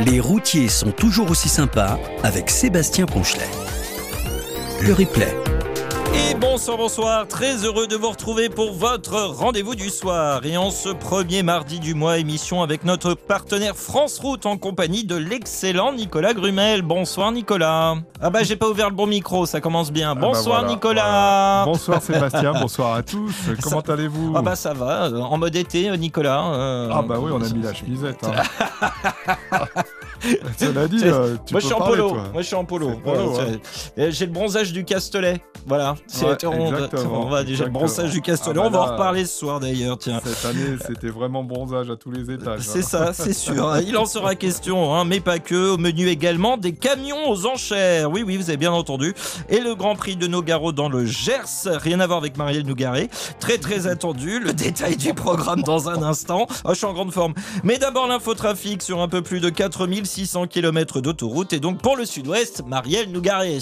Les routiers sont toujours aussi sympas avec Sébastien Ponchelet. Le replay. Et bonsoir, bonsoir, très heureux de vous retrouver pour votre rendez-vous du soir. Et en ce premier mardi du mois, émission avec notre partenaire France Route en compagnie de l'excellent Nicolas Grumel. Bonsoir Nicolas. Ah bah j'ai pas ouvert le bon micro, ça commence bien. Ah bah Bonsoir voilà, Nicolas. voilà. Bonsoir Sébastien, bonsoir à tous. Comment allez-vous Ah bah ça va, en mode été Nicolas. euh, Ah bah oui, on a mis la chemisette. hein. Cela dit, euh, tu Moi peux je suis en parler, polo. toi. Moi je suis en polo. Ouais. J'ai le bronzage du Castellet. Voilà. C'est- Ouais, on, on va déjà le bronzage du Castellet. Ah bah on va en reparler ce soir d'ailleurs. Tiens. Cette année, c'était vraiment bronzage à tous les étages. C'est hein. ça, c'est sûr. Il en sera question, hein, mais pas que. Au menu également, des camions aux enchères. Oui, oui, vous avez bien entendu. Et le Grand Prix de Nogaro dans le Gers. Rien à voir avec Marielle Nougaré. Très, très attendu. Le détail du programme dans un instant. Oh, je suis en grande forme. Mais d'abord, l'infotrafic sur un peu plus de 4600 km d'autoroute. Et donc, pour le sud-ouest, Marielle Nougaré.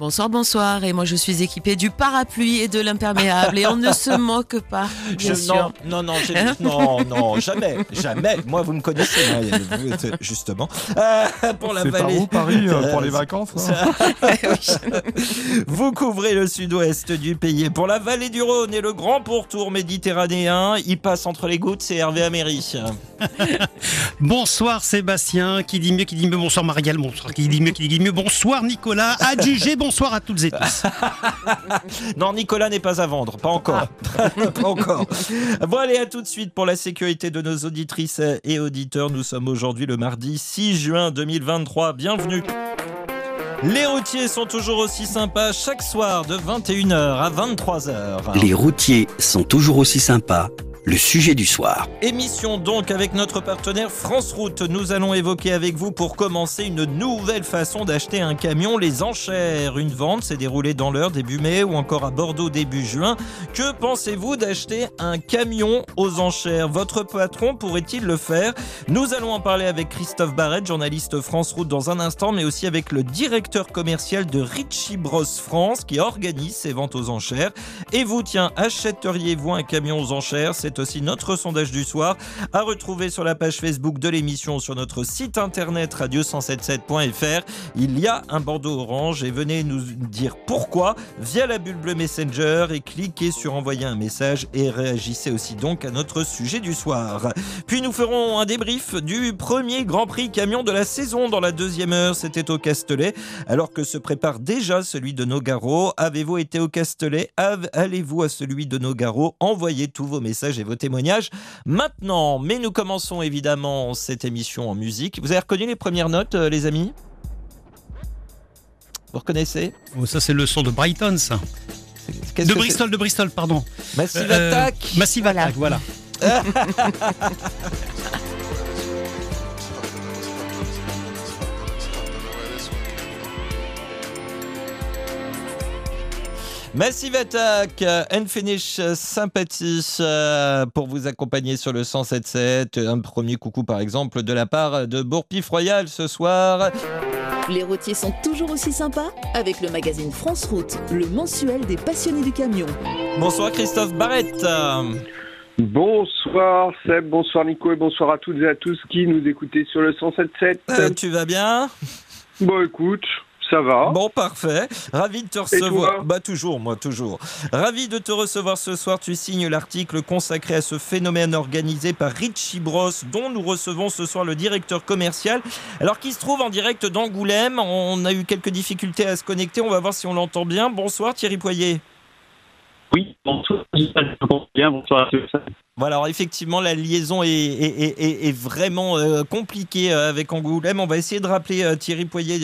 Bonsoir, bonsoir. Et moi, je suis équipée du parapluie et de l'imperméable. Et on ne se moque pas, bien Je- sûr. non, non, non, j'ai- non, non, jamais, jamais. Moi, vous me connaissez, Marielle, êtes- justement. Euh, pour la vallée. où Paris euh, pour Euh, les vacances hein Vous couvrez le sud-ouest du pays. Et pour la vallée du Rhône et le grand pourtour méditerranéen, il passe entre les gouttes, c'est Hervé Améry. Bonsoir Sébastien, qui dit mieux, qui dit mieux, bonsoir Marielle, bonsoir, qui dit mieux, qui dit mieux, bonsoir Nicolas, adjugé, bonsoir à toutes et tous. Non, Nicolas n'est pas à vendre, pas encore. pas encore. Bon, allez, à tout de suite pour la sécurité de nos auditrices et auditeurs. Nous sommes aujourd'hui le mardi 6 juin 2023. Bienvenue. Les routiers sont toujours aussi sympas chaque soir de 21h à 23h. Les routiers sont toujours aussi sympas. Le sujet du soir. Émission donc avec notre partenaire France Route. Nous allons évoquer avec vous pour commencer une nouvelle façon d'acheter un camion, les enchères. Une vente s'est déroulée dans l'heure début mai ou encore à Bordeaux début juin. Que pensez-vous d'acheter un camion aux enchères? Votre patron pourrait-il le faire? Nous allons en parler avec Christophe Barrette, journaliste France Route dans un instant, mais aussi avec le directeur commercial de Richie Bros France qui organise ces ventes aux enchères. Et vous, tiens, achèteriez-vous un camion aux enchères? Aussi notre sondage du soir à retrouver sur la page Facebook de l'émission sur notre site internet radio177.fr. Il y a un bandeau orange et venez nous dire pourquoi via la bulle bleue Messenger et cliquez sur envoyer un message et réagissez aussi donc à notre sujet du soir. Puis nous ferons un débrief du premier Grand Prix camion de la saison dans la deuxième heure. C'était au Castellet alors que se prépare déjà celui de Nogaro? Avez-vous été au Castellet? Allez-vous à celui de Nogaro? Envoyez tous vos messages et vos témoignages maintenant. Mais nous commençons évidemment cette émission en musique. Vous avez reconnu les premières notes, euh, les amis? Vous reconnaissez? Oh, ça c'est le son de Brighton, ça. De Bristol, de Bristol, pardon. Massive Euh, Attack Massive Attack, voilà. Massive Attack, euh, Unfinished Sympathy euh, pour vous accompagner sur le 107.7. Un premier coucou par exemple de la part de Bourpif Royal ce soir. Les routiers sont toujours aussi sympas avec le magazine France Route, le mensuel des passionnés du camion. Bonsoir Christophe Barrette. Bonsoir Seb, bonsoir Nico et bonsoir à toutes et à tous qui nous écoutez sur le 107.7. Euh, tu vas bien? Bon écoute, ça va. Bon, parfait. Ravi de te recevoir. Bah toujours, moi toujours. Ravi de te recevoir ce soir. Tu signes l'article consacré à ce phénomène organisé par Richie Bros, dont nous recevons ce soir le directeur commercial. Alors qui se trouve en direct d'Angoulême. On a eu quelques difficultés à se connecter. On va voir si on l'entend bien. Bonsoir Thierry Poyer. Oui, bonsoir, bien, bonsoir à tous. Voilà, alors effectivement, la liaison est, est- est- est- est vraiment euh, compliquée euh, avec Angoulême. On va essayer de rappeler euh, Thierry Poyer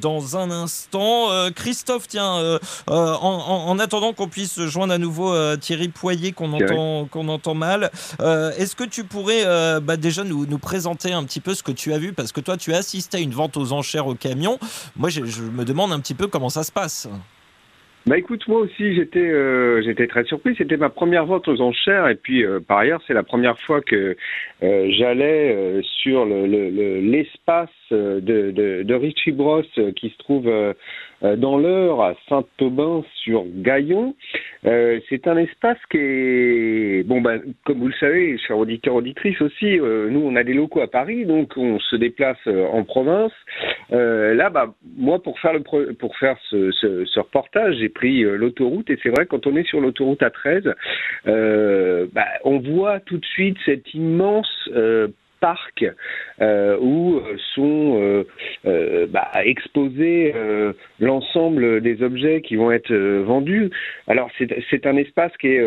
dans un instant. Christophe, tiens, en, en- en attendant qu'on puisse joindre à nouveau Thierry Poyer qu'on entend, qu'on entend mal, est-ce que tu pourrais bah, déjà nous, nous présenter un petit peu ce que tu as vu? Parce que toi, tu as assisté à une vente aux enchères au camion. Moi, je, je me demande un petit peu comment ça se passe. Bah écoute, moi aussi j'étais euh, j'étais très surpris. C'était ma première vente aux enchères et puis euh, par ailleurs c'est la première fois que euh, j'allais sur le- le- le- l'espace de, de, de Richie Bros qui se trouve dans l'Eure à Saint-Aubin sur Gaillon. Euh, c'est un espace qui est bon ben comme vous le savez, chers auditeurs auditrices aussi, euh, nous on a des locaux à Paris donc on se déplace euh, en province. Euh, là bah moi pour faire le pro- pour faire ce, ce, ce reportage j'ai pris euh, l'autoroute et c'est vrai quand on est sur l'autoroute A13 euh, bah, on voit tout de suite cet immense euh, parc euh, où euh, sont euh, bah, exposés l'ensemble des objets qui vont être vendus. Alors c'est un espace qui,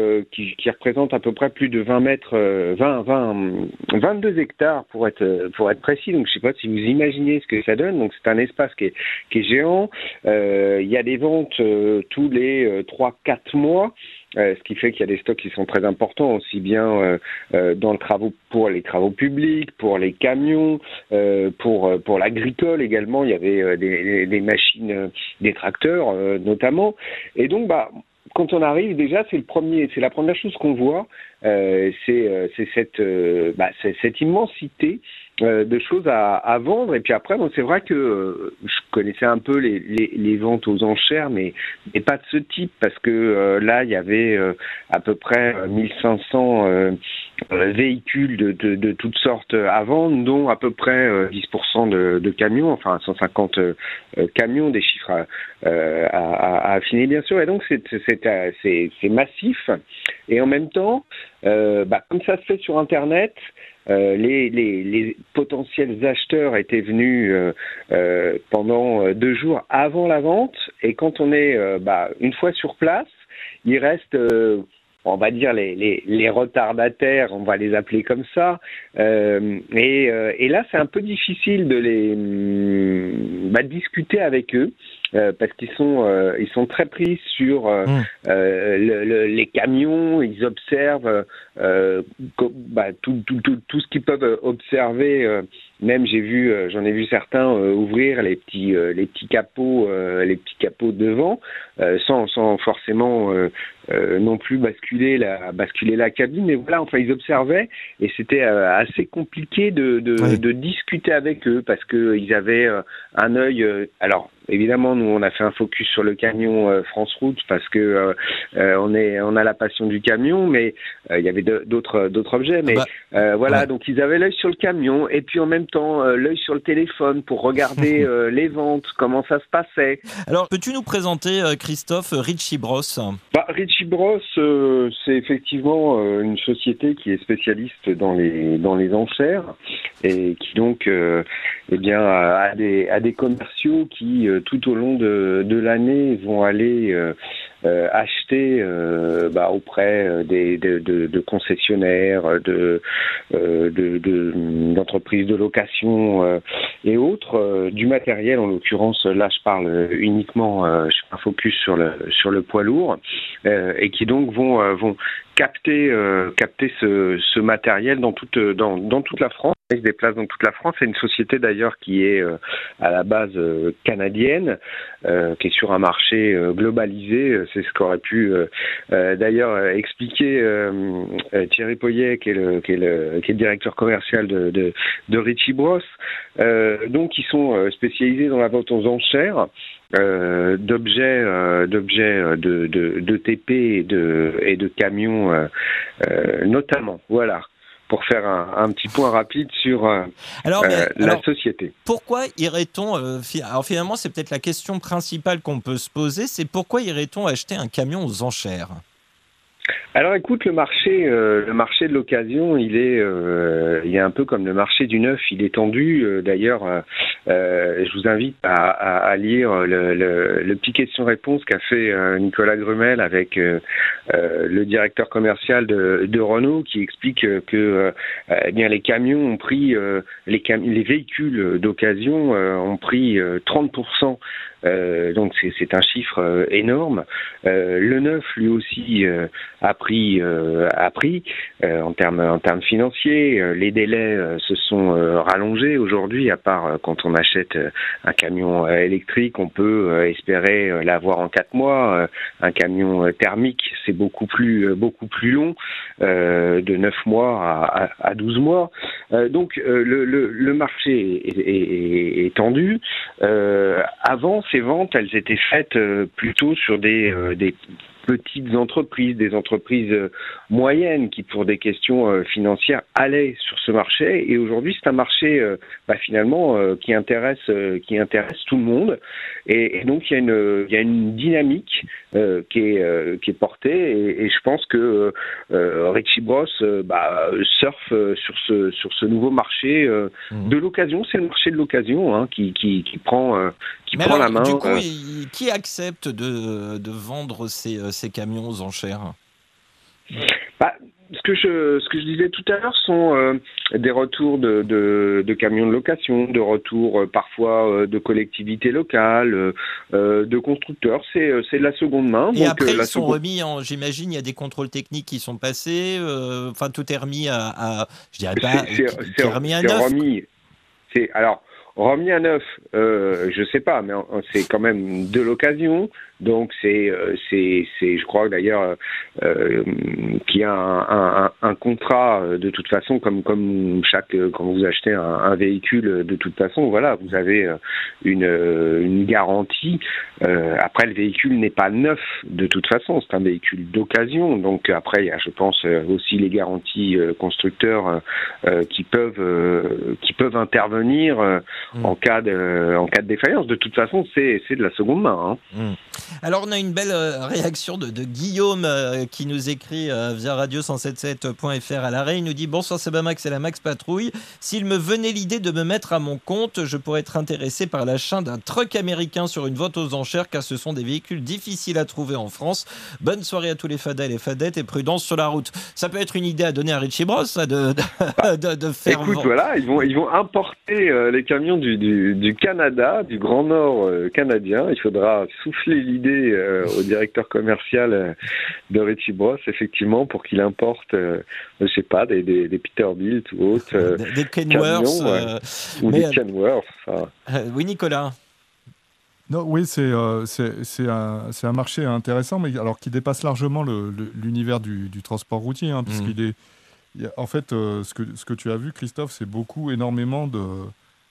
représente à peu près plus de 20 mètres, euh, 20, 20, 22 hectares pour être précis. Donc je sais pas si vous imaginez ce que ça donne. Donc c'est un espace qui est, géant. Il y a des ventes tous les euh, 3-4 mois. Euh, ce qui fait qu'il y a des stocks qui sont très importants, aussi bien euh, euh, dans le travaux pour les travaux publics, pour les camions, euh, pour pour l'agricole également. Il y avait des, des- machines, des tracteurs notamment. Et donc, bah, quand on arrive, déjà, c'est le premier, c'est la première chose qu'on voit, euh, c'est euh, cette euh, bah, cette immensité euh, de choses à, à vendre. Et puis après, bon, c'est vrai que euh, je connaissais un peu les, les, les ventes aux enchères, mais, mais pas de ce type, parce que euh, là, il y avait à peu près euh, 1500 euh, euh, véhicules de, de, de toutes sortes à vendre, dont à peu près euh, 10% de, de camions, enfin 150 euh, camions, des chiffres à, euh, à, à- affiner bien sûr. Et donc c'est euh, massif. Et en même temps, euh, bah, comme ça se fait sur Internet, euh, les, les, les potentiels acheteurs étaient venus euh, euh, pendant euh, deux jours avant la vente. Et quand on est euh, bah, une fois sur place, il reste euh, on va dire les, les, les retardataires, on va les appeler comme ça. Euh, et, euh, et là, c'est un peu difficile de les hum, bah, discuter avec eux. euh, parce qu'ils sont euh, ils sont très pris sur euh, Mm. le- le- les camions, ils observent bah, tout, tout, tout, tout ce qu'ils peuvent observer. Même j'ai vu, euh, j'en ai vu certains euh, ouvrir les petits euh, les petits capots euh, les petits capots devant, euh, sans sans forcément euh, euh, non plus basculer la basculer la cabine. Mais voilà, enfin ils observaient et c'était euh, assez compliqué de de, Oui. de discuter avec eux parce que ils avaient euh, un œil. euh, alors évidemment, nous on a fait un focus sur le camion euh, France Route parce que euh, euh, on est on a la passion du camion, mais euh, il y avait d'autres d'autres objets. Mais Bah, euh, voilà, ouais. donc ils avaient l'œil sur le camion et puis en même temps euh, l'œil sur le téléphone pour regarder euh, les ventes, comment ça se passait. Alors, peux-tu nous présenter, euh, Christophe, Richie Bros Bah, Richie Bros, euh, c'est effectivement euh, une société qui est spécialiste dans les dans les enchères et qui donc euh, eh bien a, des a des commerciaux qui euh, tout au long de, de l'année vont aller euh, acheter euh, bah, auprès euh, des de, concessionnaires, de de- de- d'entreprises de, location et autres du matériel. En l'occurrence, là, je parle uniquement, je fais un focus sur le sur le poids lourd et qui donc vont vont capter euh, capter ce, matériel dans toute dans, dans toute la France. Ils se déplacent dans toute la France. C'est une société d'ailleurs qui est euh, à la base euh, canadienne, euh, qui est sur un marché euh, globalisé. Euh, C'est ce qu'aurait pu euh, euh, d'ailleurs euh, expliquer euh, euh, Thierry Poyet, qui est le qui qui est directeur commercial de de, de Richie Bros. Euh, donc ils sont euh, spécialisés dans la vente aux enchères euh, d'objets euh, d'objets euh, de, de, de TP et de et de camions euh, euh, notamment. Voilà. Pour faire un, un petit point rapide sur euh, Alors, mais- euh, la alors, société. pourquoi irait-on euh, Alors finalement, c'est peut-être la question principale qu'on peut se poser, c'est pourquoi irait-on acheter un camion aux enchères? Alors écoute, le marché, euh, le marché de l'occasion, il est, euh, il est un peu comme le marché du neuf, il est tendu. Euh, D'ailleurs, euh, je vous invite à, lire le, le- le petit question-réponse qu'a fait Nicolas Grumel avec le directeur commercial de, Renault, qui explique que eh bien les camions ont pris, les, les véhicules d'occasion ont pris euh, 30%. Euh, donc c'est un chiffre euh, énorme. Euh, le neuf, lui aussi, euh, a pris, euh, a pris euh, en termes en termes financiers. Les délais se sont rallongés aujourd'hui, à part quand on achète un camion électrique, on peut espérer l'avoir en quatre mois. Un camion thermique, c'est beaucoup plus beaucoup plus long, de 9 mois à, à, 12 mois. donc le, le, le, marché est, est, est tendu. avant, ces ventes, elles étaient faites plutôt sur des, des petites entreprises, des entreprises euh, moyennes qui, pour des questions euh, financières, allaient sur ce marché. Et aujourd'hui, c'est un marché euh, bah, finalement qui intéresse qui intéresse tout le monde. Et, donc il y a une il y a une dynamique qui est qui est portée. Et, je pense que Richie Bros bah, surfe sur ce sur ce nouveau marché mmh. de l'occasion. C'est le marché de l'occasion hein, qui, qui, qui prend qui prend la main. Du coup, qui accepte de, de vendre ces ces camions aux enchères bah, ce que je ce que je disais tout à l'heure sont euh, des retours de, de, camions de location, de retours euh, parfois euh, de collectivités locales, de constructeurs. C'est c'est de la seconde main. Et après ils sont remis en. J'imagine il y a des contrôles techniques qui sont passés. Enfin tout est remis à, à je dirais pas. C'est remis à neuf. C'est alors remis à neuf. je sais pas, mais c'est quand même de l'occasion. Donc c'est euh, c'est c'est je crois d'ailleurs euh, qu'il y a un, un, un, contrat euh, de toute façon comme comme chaque quand vous achetez un, un véhicule de toute façon voilà vous avez une une garantie après le véhicule n'est pas neuf de toute façon c'est un véhicule d'occasion donc après il y a je pense aussi les garanties constructeurs qui peuvent qui peuvent intervenir mmh. en cas de en cas de défaillance de toute façon c'est c'est de la seconde main hein. Mmh. Alors, on a une belle euh, réaction de, Guillaume euh, qui nous écrit euh, via radio177.fr à l'arrêt. Il nous dit Bonsoir, c'est et la Max Patrouille. S'il me venait l'idée de me mettre à mon compte, je pourrais être intéressé par l'achat d'un truck américain sur une vente aux enchères, car ce sont des véhicules difficiles à trouver en France. Bonne soirée à tous les fadets et les fadettes et prudence sur la route. Ça peut être une idée à donner à Richie Bros, de, de, faire. Écoute, voilà, ils vont, ils vont importer les camions du, du, Canada, du Grand Nord canadien. Il faudra souffler l'idée euh, au directeur commercial euh, de Richie Bros, effectivement, pour qu'il importe, euh, je sais pas, des, des, Peterbilt ou autres. des, Kenworth. ou des Kenworth. oui, Nicolas. Non, oui, c'est c'est un, un, marché intéressant, mais alors qui dépasse largement l'univers du, du, transport routier, hein, puisqu'il mmh. est. en fait, ce, que, ce que tu as vu, Christophe, c'est beaucoup, énormément de,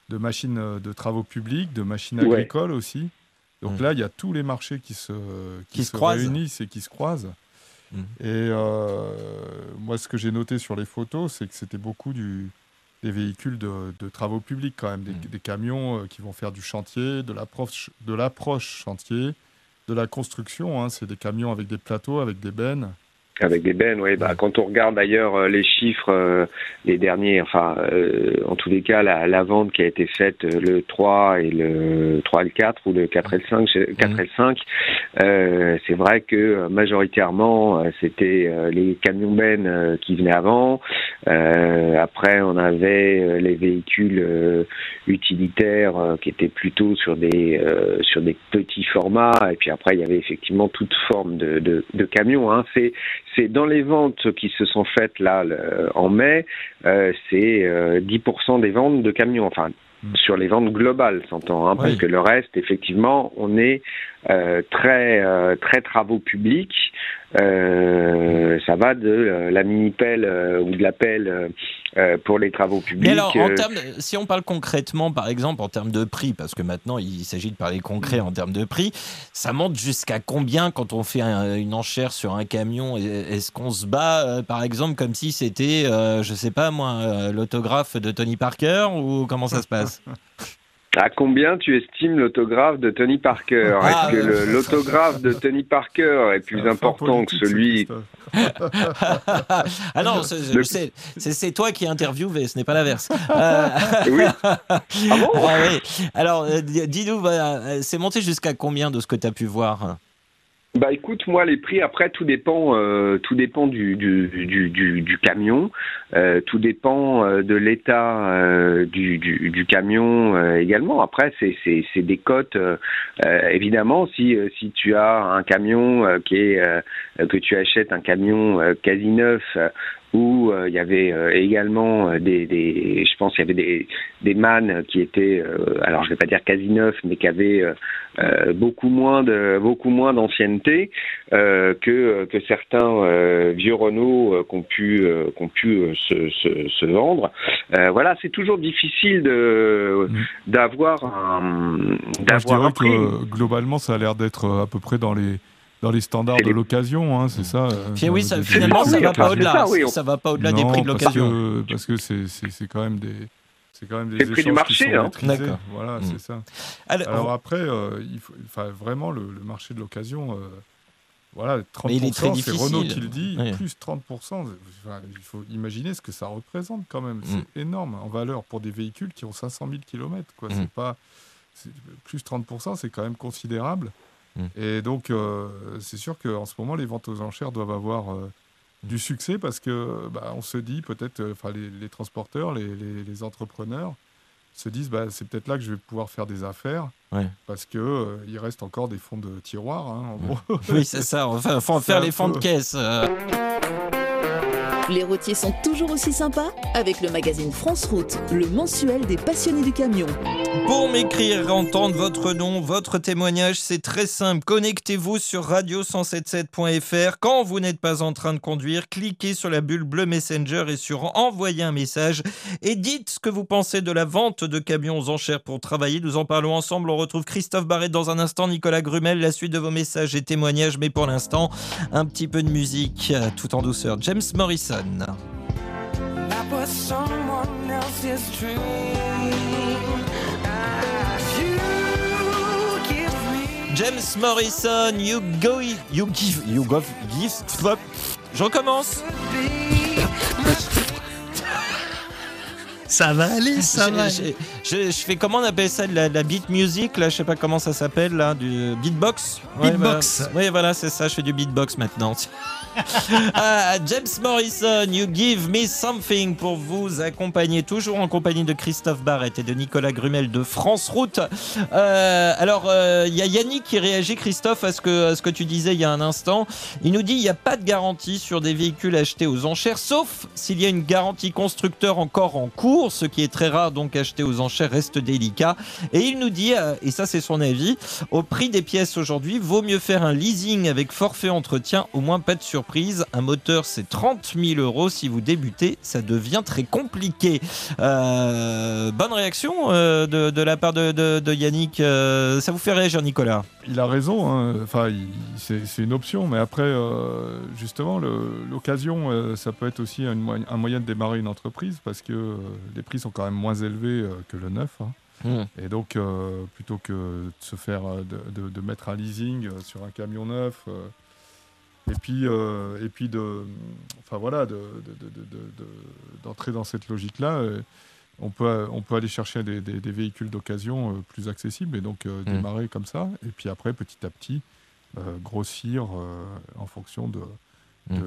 de machines de travaux publics, de machines agricoles aussi. Donc mm. là, il y a tous les marchés qui se, qui, se, réunissent et qui se croisent. Mm. Et euh, moi, ce que j'ai noté sur les photos, c'est que c'était beaucoup du, des véhicules de, travaux publics quand même, des, mm. camions euh, qui vont faire du chantier, de l'approche chantier, de la construction. Hein. C'est des camions avec des plateaux, avec des bennes. Avec des bennes, oui. Bah, quand on regarde d'ailleurs euh, les chiffres, euh, les derniers, enfin, euh, en tous les cas, la, la, vente qui a été faite le 3 et le 3 et le 4 ou le 4 et le 5, 4 et le 5, euh, c'est vrai que majoritairement c'était les camions bennes qui venaient avant. après, on avait les véhicules utilitaires qui étaient plutôt sur des sur des petits formats. Et puis après, il y avait effectivement toute forme de, de, de camions. Hein. C'est c'est dans les ventes qui se sont faites là en mai, euh, c'est 10% euh, des ventes de camions. Enfin, mm. sur les ventes globales, s'entend, hein, parce que le reste, effectivement, on est euh, très très travaux publics euh, ça va de euh, la mini-pelle euh, ou de la pelle pour les travaux publics. Mais alors, en termes, si on parle concrètement, par exemple, en termes de prix, parce que maintenant il s'agit de parler concret en termes de prix, ça monte jusqu'à combien quand on fait une enchère sur un camion? Est-ce qu'on se bat, par exemple, comme si c'était, je sais pas moi, l'autographe de Tony Parker ou comment ça se passe? À combien tu estimes l'autographe de Tony Parker ah, Est-ce que l'autographe de Tony Parker est plus important que celui... ah non, c'est toi qui interviewé, ce n'est pas l'inverse. Euh, oui. Ah bon? Ah Alors, euh, dis-nous, c'est monté jusqu'à combien de ce que tu as pu voir? Bah écoute, moi les prix après tout dépend, euh, tout dépend du du, du, du, camion, euh, tout dépend euh, de l'état du, camion également. Après c'est c'est c'est des cotes évidemment si si tu as un camion qui est que tu achètes un camion quasi neuf où euh, il y avait euh, également euh, des, des je pense il y avait des des mannes qui étaient alors je vais pas dire quasi neufs mais qui avaient beaucoup moins de beaucoup moins d'ancienneté que que certains vieux Renault qu'ont pu qu'ont pu se, se, se vendre. Voilà, c'est toujours difficile de d'avoir un d'avoir un prix. que globalement, ça a l'air d'être à peu près dans les, dans les standards de l'occasion, hein, c'est ça euh, Puis dans oui, les- ça, finalement, ça va pas au-delà. Ça va pas au-delà des prix de l'occasion. Parce que c'est- c'est c'est quand même des. C'est quand même des prix du échanges marché, qui sont hein. maîtrisés. Voilà, Mm. c'est ça. Alors, Alors après, euh, il faut, enfin, vraiment, le, le marché de l'occasion, euh, voilà, 30%, Mais il est très c'est Renault qui le dit, Oui. plus 30%, enfin, il faut imaginer ce que ça représente quand même. Mm. C'est énorme en valeur pour des véhicules qui ont 500 000 km. Quoi. Mm. C'est pas, plus 30%, c'est quand même considérable. Mm. Et donc, euh, c'est sûr qu'en ce moment, les ventes aux enchères doivent avoir euh, Mm. du succès parce que bah, on se dit peut-être, euh, enfin, les, les transporteurs, les, les- les entrepreneurs se disent bah, c'est peut-être là que je vais pouvoir faire des affaires Ouais. parce que euh, il reste encore des fonds de tiroir hein, en Mm. gros. oui, c'est ça. Enfin, faut en C'est faire les fonds de caisse. euh. Les routiers sont toujours aussi sympas avec le magazine France Route, le mensuel des passionnés du camion. Pour m'écrire, entendre votre nom, votre témoignage, c'est très simple. Connectez-vous sur radio177.fr. Quand vous n'êtes pas en train de conduire, cliquez sur la bulle bleue Messenger et sur envoyer un message et dites ce que vous pensez de la vente de camions aux enchères pour travailler. Nous en parlons ensemble. On retrouve Christophe Barrette dans un instant, Nicolas Grumel, la suite de vos messages et témoignages. Mais pour l'instant, un petit peu de musique tout en douceur. James Morrison. Me James Morrison, you go, you give, you go, give, flop. Je recommence. Ça va aller, ça va Je, aller. je- je- je fais comment on appelle ça de la, la beat music là, je sais pas comment ça s'appelle là, du beatbox? Beatbox. Oui, voilà, c'est ça. Je fais du beatbox maintenant. Ah, James Morrison, You Give Me Something pour vous accompagner, toujours en compagnie de Christophe Barrett et de Nicolas Grumel de France Route. Euh, alors, euh, il y a Yannick qui réagit, Christophe, à ce, que, à ce que tu disais il y a un instant. Il nous dit il n'y a pas de garantie sur des véhicules achetés aux enchères, sauf s'il y a une garantie constructeur encore en cours, ce qui est très rare, donc acheter aux enchères reste délicat. Et il nous dit, euh, et ça c'est son avis, au prix des pièces aujourd'hui, vaut mieux faire un leasing avec forfait entretien, au moins pas de surprise. Un moteur c'est 30 000 euros. Si vous débutez, ça devient très compliqué. Euh, bonne réaction euh, de, la part de, Yannick. Ça vous fait réagir, Nicolas? Il a raison, hein. enfin, c'est une option, mais après, justement, l'occasion, ça peut être aussi un moyen de démarrer une entreprise parce que les prix sont quand même moins élevés euh, que le neuf. hein. Hmm. Et donc, euh, plutôt que de se faire, euh, de, de- de mettre un leasing sur un camion neuf, euh, et puis, euh, et puis de, enfin voilà, de- d'entrer dans cette logique-là. on peut, on peut aller chercher des, des- des véhicules d'occasion plus accessibles et donc euh, Mm. démarrer comme ça. Et puis après, petit à petit, grossir en fonction de, Mm. de-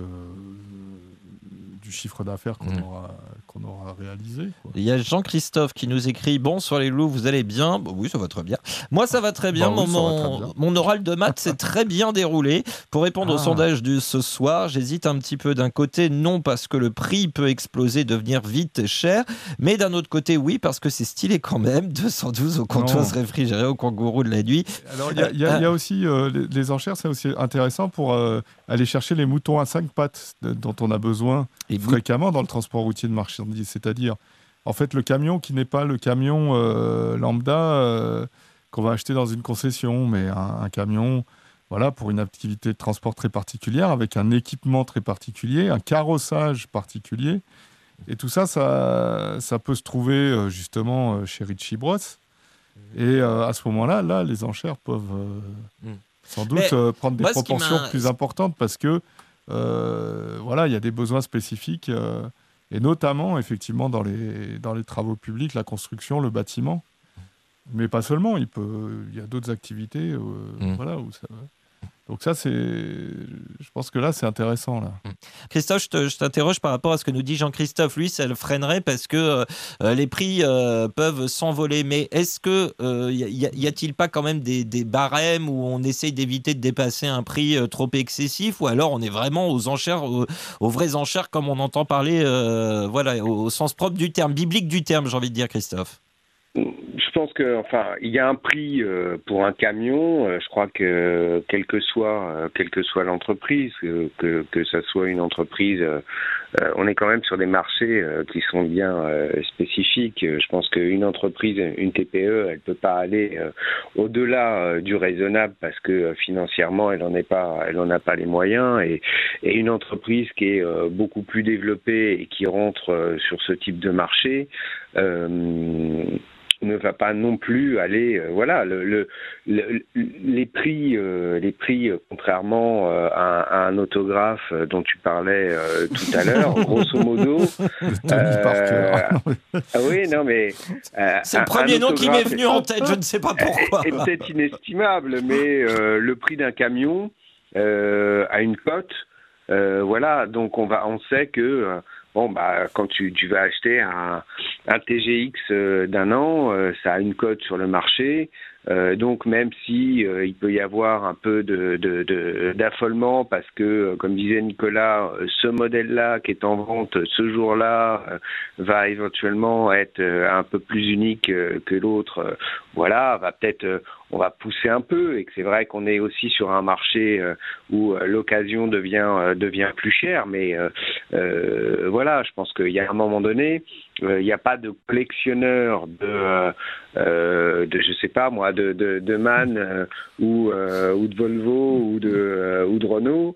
du chiffre d'affaires qu'on Mm. aura, qu'on aura réalisé. quoi. Il y a Jean-Christophe qui nous écrit Bonsoir les loups, vous allez bien? Bon, Oui, ça va très bien. Moi, ça va très bien. Bah oui, mon, ça va très bien. mon oral de maths s'est très bien déroulé. Pour répondre au Ah. sondage de ce soir, j'hésite un petit peu d'un côté, non parce que le prix peut exploser, devenir vite cher, mais d'un autre côté, oui, parce que c'est stylé quand même. 212 au comptoir réfrigéré au kangourou de la nuit. Alors, il y, a- y y aussi euh, les, les enchères, c'est aussi intéressant pour euh, aller chercher les moutons à cinq pattes dont on a besoin Et fréquemment dans le transport routier de marchandises. C'est-à-dire, en fait, le camion qui n'est pas le camion euh, lambda euh, qu'on va acheter dans une concession, mais un, un camion voilà, pour une activité de transport très particulière, avec un équipement très particulier, un carrossage particulier. Et tout ça, ça, ça peut se trouver euh, justement chez Richie Bros. Et euh, à ce moment-là, là, les enchères peuvent euh, Mm. sans doute euh, prendre des moi, proportions plus importantes parce que voilà, il y a des besoins spécifiques euh, et notamment effectivement dans les dans les travaux publics, la construction, le bâtiment, mais pas seulement. Il peut, il y a d'autres activités, euh, Mm. voilà, où ça- Donc ça, c'est, je pense que là, c'est intéressant là. Christophe, je te- je t'interroge par rapport à ce que nous dit Jean-Christophe. Lui, ça le freinerait parce que euh, les prix euh, peuvent s'envoler. Mais est-ce que euh, y, a-t-il pas quand même des, barèmes où on essaye d'éviter de dépasser un prix euh, trop excessif, ou alors on est vraiment aux enchères, aux, vraies enchères comme on entend parler, euh, voilà, au, au sens propre du terme, biblique du terme, j'ai envie de dire, Christophe? Je pense que, enfin, il y a un prix euh, pour un camion. euh, je crois que quelle que soit, euh, quelle que soit l'entreprise, que, que que ça soit une entreprise, euh, on est quand même sur des marchés euh, qui sont bien euh, spécifiques. Je pense qu'une entreprise, une TPE, elle peut pas aller au-delà du raisonnable parce que financièrement, elle en est pas, elle en a pas les moyens. Et, une entreprise qui est beaucoup plus développée et qui rentre sur ce type de marché. Ne va pas non plus aller euh, voilà le, le, le- les prix euh, les prix euh, contrairement euh, à, à un autographe euh, dont tu parlais euh, tout à l'heure grosso modo Tony Parker. ah oui non mais euh, C'est un- le premier nom qui m'est venu en tête, je ne sais pas pourquoi. est, est peut-être inestimable, mais euh, le prix d'un camion euh, a une cote. Euh, voilà, donc on va, on sait que euh, bon bah quand tu, tu vas acheter un, un TGX euh, d'un an, euh, ça a une cote sur le marché. Euh, donc même si euh, il peut y avoir un peu de de- de- d'affolement parce que, euh, comme disait Nicolas, ce modèle-là qui est en vente ce jour-là va éventuellement être un peu plus unique que l'autre. voilà, va peut-être on va pousser un peu et que c'est vrai qu'on est aussi sur un marché euh, où euh, l'occasion devient euh, devient plus chère, mais voilà, je pense qu'il y a un moment donné, il n'y a pas de collectionneur de euh, de je sais pas moi de de, Man ou ou de Volvo ou de ou de Renault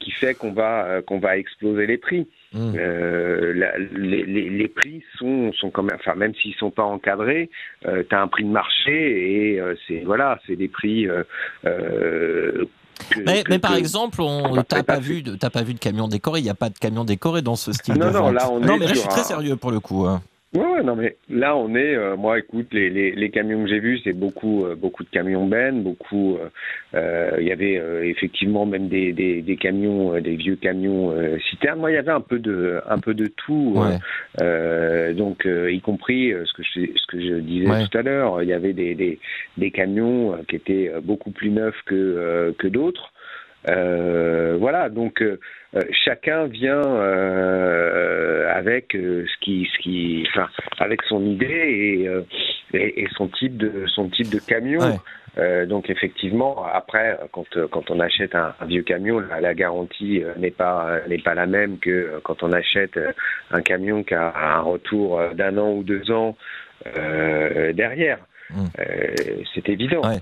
qui fait qu'on va qu'on va exploser les prix. Mm. Euh, la- les, les, les prix sont, sont quand même, enfin même s'ils sont pas encadrés, euh, tu as un prix de marché et euh, c'est voilà, c'est des prix. euh, que- Mais, que- mais par que- exemple, on t'as pas vu de pas vu de camion décoré. Il n'y a pas de camion décoré dans ce style Non, de non, vente. là, on non, est mais là, je suis très sérieux pour le coup. hein. Ouais, ouais, non, mais là, on est. euh, moi, écoute, les, les, les camions que j'ai vus, c'est beaucoup, euh, beaucoup de camions Ben, beaucoup. euh, euh, Il y avait euh, effectivement même des, des, des camions, euh, des vieux camions euh, citernes. Moi, il y avait un peu de, un peu de tout. Ouais. donc, euh, y compris euh, ce que je, ce que je disais Ouais. tout à l'heure, il y avait des, des, des camions euh, qui étaient beaucoup plus neufs que, euh, que d'autres. Euh, voilà, donc euh, euh, chacun vient euh, avec ce qui, ce qui, enfin, avec son idée et, et, et son type de, son type de camion. Ouais. Euh, donc effectivement, après, quand quand on achète un, un vieux camion, la, la garantie n'est pas n'est pas la même que quand on achète un camion qui a un retour d'un an ou deux ans euh, derrière. Mm. Euh, c'est évident. Ouais.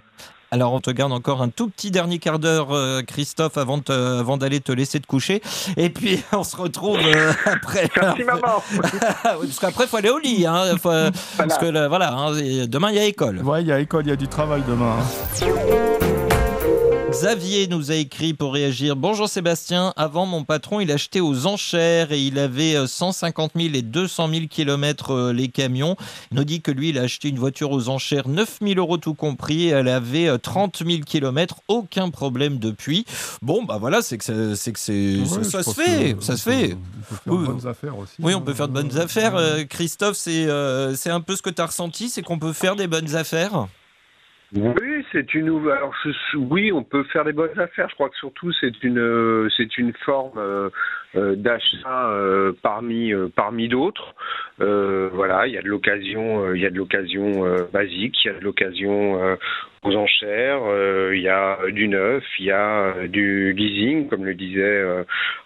Alors, on te garde encore un tout petit dernier quart d'heure, euh, Christophe, avant, de te- avant d'aller te laisser te coucher. Et puis, on se retrouve euh, après. Merci maman. Parce qu'après, il faut aller au lit. Hein, Faut- Parce que là, voilà, hein, demain, il y a école. Ouais, il y a école, il y a du travail demain. hein. Xavier nous a écrit pour réagir. Bonjour Sébastien, avant mon patron il achetait aux enchères et il avait euh, 150 000 et 200 000 kilomètres les camions. Il nous dit que lui il a acheté une voiture aux enchères 9 000 euros tout compris. Elle avait euh, 30 000 kilomètres, aucun problème depuis. Bon bah voilà, c'est que ça, c'est que c'est, Ouais, ça, se fait, ça on se fait. On peut faire Oui, de bonnes affaires aussi. Oui, hein. on peut faire de bonnes affaires. Euh, Christophe, c'est euh, c'est un peu ce que tu as ressenti, c'est qu'on peut faire des bonnes affaires? Oui, c'est une nouvelle. Alors, oui, on peut faire des bonnes affaires. Je crois que surtout c'est une euh, c'est une forme euh, d'achat euh, parmi euh, parmi d'autres. Euh, voilà, il y a de l'occasion, euh, il y a de l'occasion euh, basique, il y a de l'occasion euh, aux enchères, euh, il y a du neuf, il y a euh, du leasing, comme le disait euh,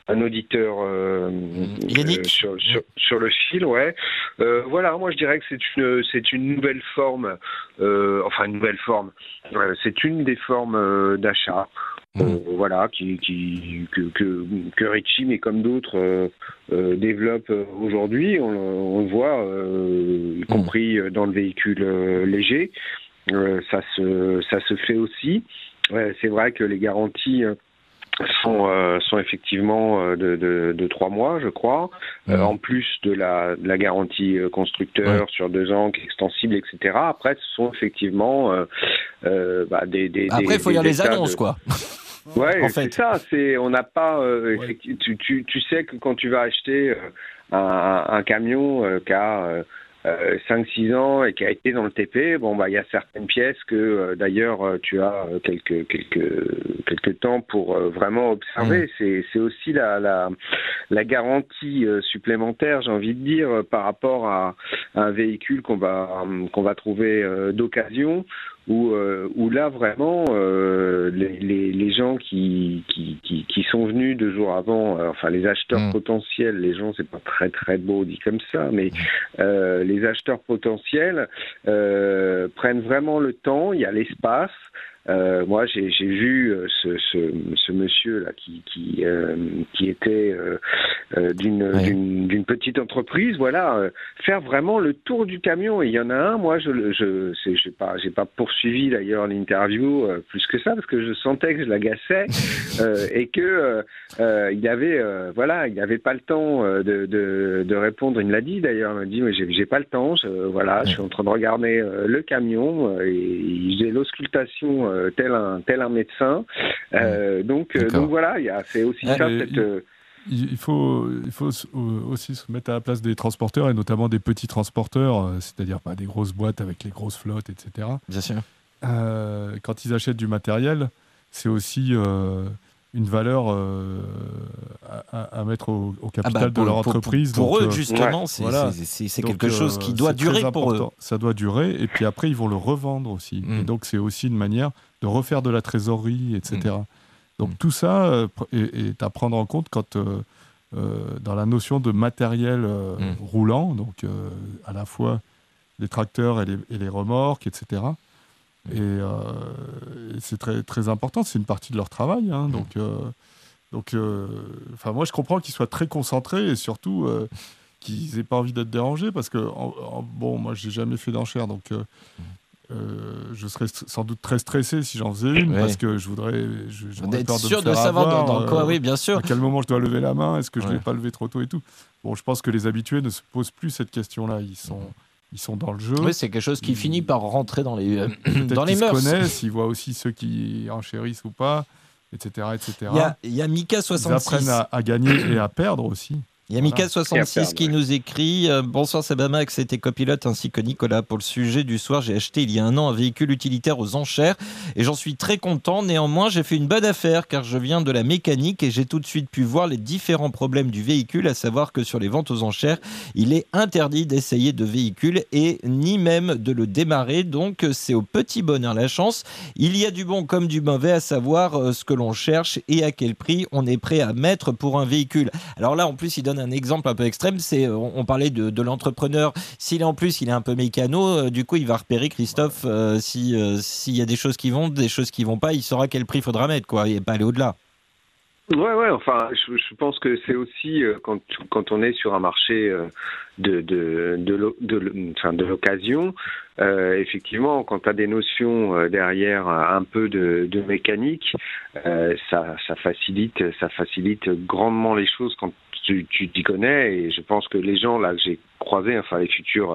un auditeur euh, euh, sur, sur sur le fil, ouais. Euh, voilà, moi je dirais que c'est une c'est une nouvelle forme euh, enfin une nouvelle forme. Euh, c'est une des formes euh, euh, voilà, qui, qui, que, que, que Richie, mais comme d'autres, euh, euh, développe euh, aujourd'hui. On, le- on le voit, euh, y compris euh, dans le véhicule léger. Euh, ça, se, ça se fait aussi. C'est vrai que les garanties sont, euh, sont effectivement euh, de, de, de trois mois, je crois, Euh, en plus de la, de la garantie euh, constructeur sur deux ans, qui est extensible, etc. Après, ce sont effectivement euh, euh, bah, des, des. Après, il faut lire des les annonces, de- quoi. Ouais, En c'est fait. ça. C'est on n'a pas. euh, Ouais. tu, tu, tu sais que quand tu vas acheter euh, un, un camion euh, qui a euh, euh, 5-6 ans et qui a été dans le TP, bon bah il y a certaines pièces que euh, d'ailleurs euh, tu as quelques quelques quelques temps pour euh, vraiment observer. C'est c'est aussi la la, la garantie supplémentaire, j'ai envie de dire, par rapport à, à un véhicule qu'on va qu'on va trouver d'occasion où, euh, où là vraiment euh, les, les, les gens qui, qui, qui, qui sont venus deux jours avant, euh, enfin les acheteurs Mm. potentiels, les gens c'est pas très très beau dit comme ça, mais euh, les acheteurs potentiels euh, prennent vraiment le temps, il y a l'espace. Euh, moi, j'ai vu euh, ce, ce, ce monsieur là qui qui, euh, qui était euh, euh, d'une d'une petite entreprise, voilà, euh, faire vraiment le tour du camion. Et il y en a un, moi, je le- je pas pas poursuivi d'ailleurs l'interview euh, plus que ça parce que je sentais que je l'agaçais euh, et que il avait euh, voilà, il avait pas le temps de, de de répondre. Il me l'a dit d'ailleurs, il m'a dit mais j'ai pas le temps. Je, voilà, je suis en train de regarder euh, le camion et il faisait l'auscultation euh, tel un tel un médecin. Euh, donc euh, donc voilà, il y a c'est aussi Ah, ça cette il- euh, faut, il faut euh, aussi se mettre à la place des transporteurs et notamment des petits transporteurs, euh, c'est-à-dire pas des grosses boîtes avec les grosses flottes, etc. Bien sûr. Euh, quand ils achètent du matériel, c'est aussi euh, une valeur euh, à, mettre au, au Ah capital bah, de leur pour- entreprise. Pour, Donc, eux, euh, justement, c'est voilà. quelque chose euh, qui doit c'est durer pour eux. Ça doit durer, et puis après, ils vont le revendre aussi. Mm. Et donc, c'est aussi une manière de refaire de la trésorerie, etc. Donc, Mm. tout ça euh, est, à prendre en compte quand, euh, euh, dans la notion de matériel euh, Mm. roulant, donc euh, à la fois les tracteurs et les, et les remorques, etc. Et, euh, et c'est très, très important, c'est une partie de leur travail. hein, donc, euh, donc euh, enfin, moi, je comprends qu'ils soient très concentrés et surtout qu'ils n'aient pas envie d'être dérangés parce que, en- en- bon, moi, j'ai jamais fait d'enchère, donc euh, euh, je serais sans doute très stressé si j'en faisais une Ouais. parce que je voudrais. je- me sûr de savoir dans, avoir, dans quoi, euh, oui, bien sûr. à quel moment je dois lever la main Est-ce que je ne Ouais. l'ai pas levé trop tôt et tout Bon, je pense que les habitués ne se posent plus cette question-là. Ils sont, ils sont dans le jeu. Oui, c'est quelque chose qui Ils- finit par rentrer dans les, euh, dans les se mœurs. connaissent, ils voient aussi ceux qui enchérissent ou pas, etc. etc. Il y a, il y a Ils Mika66. apprennent à, à gagner et à perdre aussi. Il y a Voilà. Mika66 qui nous écrit euh, Bonsoir Sebamax, c'était copilote ainsi que Nicolas. Pour le sujet du soir, j'ai acheté il y a un an un véhicule utilitaire aux enchères et j'en suis très content. Néanmoins, j'ai fait une bonne affaire car je viens de la mécanique et j'ai tout de suite pu voir les différents problèmes du véhicule, à savoir que sur les ventes aux enchères, il est interdit d'essayer de véhicule et ni même de le démarrer. Donc, c'est au petit bonheur la chance. Il y a du bon comme du mauvais, à savoir euh, ce que l'on cherche et à quel prix on est prêt à mettre pour un véhicule. Alors là, en plus, il donne un exemple un peu extrême. C'est, euh, on on parlait de, de l'entrepreneur. S'il est en plus, il est un peu mécano. euh, du coup, il va repérer Christophe euh, si euh, s'il y a des choses qui vont, des choses qui vont pas. Il saura quel prix faudra mettre, quoi, et pas aller au-delà. Ouais, ouais, enfin, je, je pense que c'est aussi euh, quand, quand on est sur un marché euh, de, de, de, l'o- de, l- enfin, de l'occasion, euh, effectivement, quand tu as des notions derrière un peu de, de mécanique, ça, ça, facilite, ça facilite grandement les choses quand tu t'y connais. Et je pense que les gens là que j'ai croisés, enfin les futurs,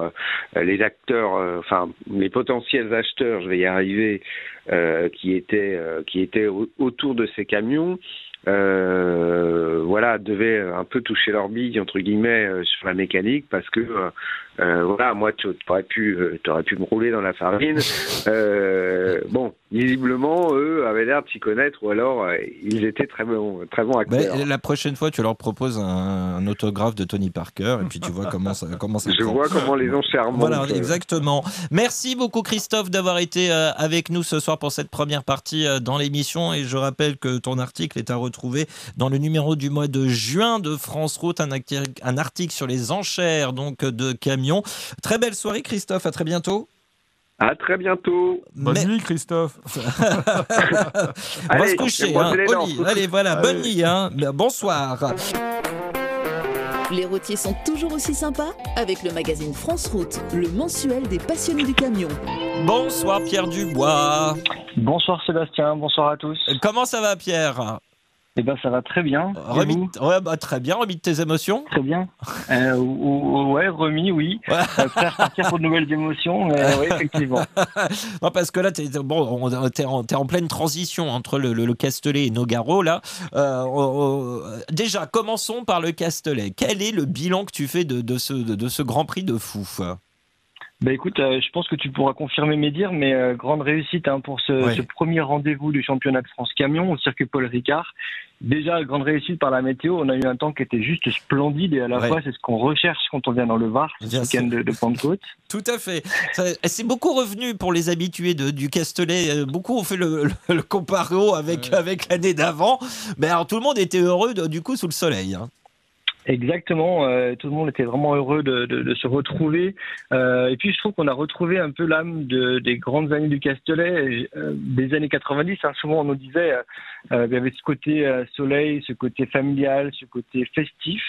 euh, les acteurs, euh, enfin les potentiels acheteurs, je vais y arriver, euh, qui étaient, qui étaient au- autour de ces camions voilà, devaient un peu toucher leur bille entre guillemets sur la mécanique parce que euh, voilà, moi tu aurais pu, euh, t'aurais pu me rouler dans la farine. Euh, bon, visiblement eux avaient l'air de s'y connaître ou alors euh, ils étaient très bons, très bons acteurs. la prochaine fois, tu leur proposes un, un autographe de Tony Parker et puis tu vois comment ça, comment ça Je prend. vois comment les enchères. Voilà, exactement. Merci beaucoup Christophe d'avoir été avec nous ce soir pour cette première partie dans l'émission et je rappelle que ton article est à retrouver dans le numéro du mois de juin de France Route, un, un article sur les enchères donc de Très belle soirée Christophe, à très bientôt. À très bientôt. Bonne Mais- nuit, Christophe. On va Allez, se coucher, hein. Allez, voilà, Allez. bonne nuit, hein. bonsoir. Les routiers sont toujours aussi sympas avec le magazine France Route, le mensuel des passionnés du camion. Bonsoir Pierre Dubois. Bonsoir Sébastien, bonsoir à tous. Comment ça va Pierre? Eh ben, ça va très bien. Remis, ouais, bah, très bien, remis de tes émotions. Très bien. Euh, ou- ou- ouais, remis, oui. Ouais. Euh, repartir pour de nouvelles émotions, oui, effectivement. Non, parce que là, t'es bon, on- t'es en, pleine transition entre le, le- le Castellet et Nogaro. Là, Euh, déjà, commençons par le Castellet. Quel est le bilan que tu fais de, de ce, de, de ce Grand Prix de fou Bah écoute, euh, je pense que tu pourras confirmer mes dires, mais euh, grande réussite hein, pour ce, Ouais. ce premier rendez-vous du championnat de France camion au circuit Paul Ricard. Déjà, grande réussite par la météo. On a eu un temps qui était juste splendide et à la Ouais. fois, c'est ce qu'on recherche quand on vient dans le Var, ce Bien week-end de, de Pentecôte. Tout à fait. C'est beaucoup revenu pour les habitués de, du Castellet. Euh, Beaucoup ont fait le, le, le comparo avec, avec l'année d'avant. Mais alors, tout le monde était heureux, de- du coup, sous le soleil. hein. Exactement, euh, tout le monde était vraiment heureux de, de- de se retrouver. Euh, et puis je trouve qu'on a retrouvé un peu l'âme de, des grandes années du Castellet, euh, des années 90. hein. souvent on nous disait, euh, euh, il y avait ce côté euh, soleil, ce côté familial, ce côté festif,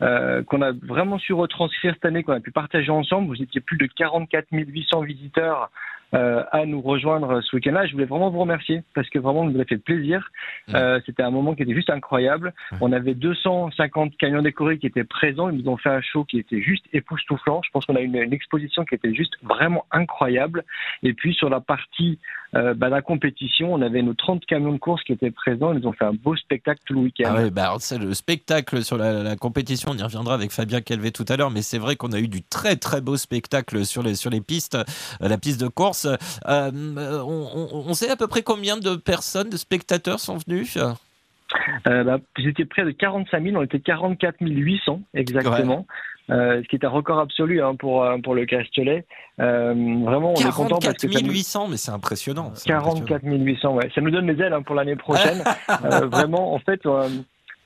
qu'on a vraiment su retranscrire cette année, qu'on a pu partager ensemble. Vous étiez plus de 44 800 visiteurs euh, à nous rejoindre ce week-end-là. Je voulais vraiment vous remercier parce que vraiment, vous nous avez fait plaisir. Euh, C'était un moment qui était juste incroyable. On avait 250 camions décorés qui étaient présents. Ils nous ont fait un show qui était juste époustouflant. Je pense qu'on a une, une exposition qui était juste vraiment incroyable. Et puis sur la partie euh, bah, la compétition, on avait nos 30 camions de course qui étaient présents. Ils nous ont fait un beau spectacle tout le week-end. Ah bah c'est le spectacle sur la, la compétition, on y reviendra avec Fabien Calvé tout à l'heure, mais c'est vrai qu'on a eu du très très beau spectacle sur les, sur les pistes, euh, la piste de course. Euh, euh, on, on- on sait à peu près combien de personnes, de spectateurs sont venus? Euh, bah, J'étais près de 45 000, on était 44 800 exactement. Euh, ce qui est un record absolu hein, pour, pour le Castellet. Euh, vraiment, on est content parce 44 que ça nous- 800, mais c'est impressionnant. c'est 44 800, ouais. Ça nous donne les ailes hein, pour l'année prochaine. Euh, vraiment, en fait,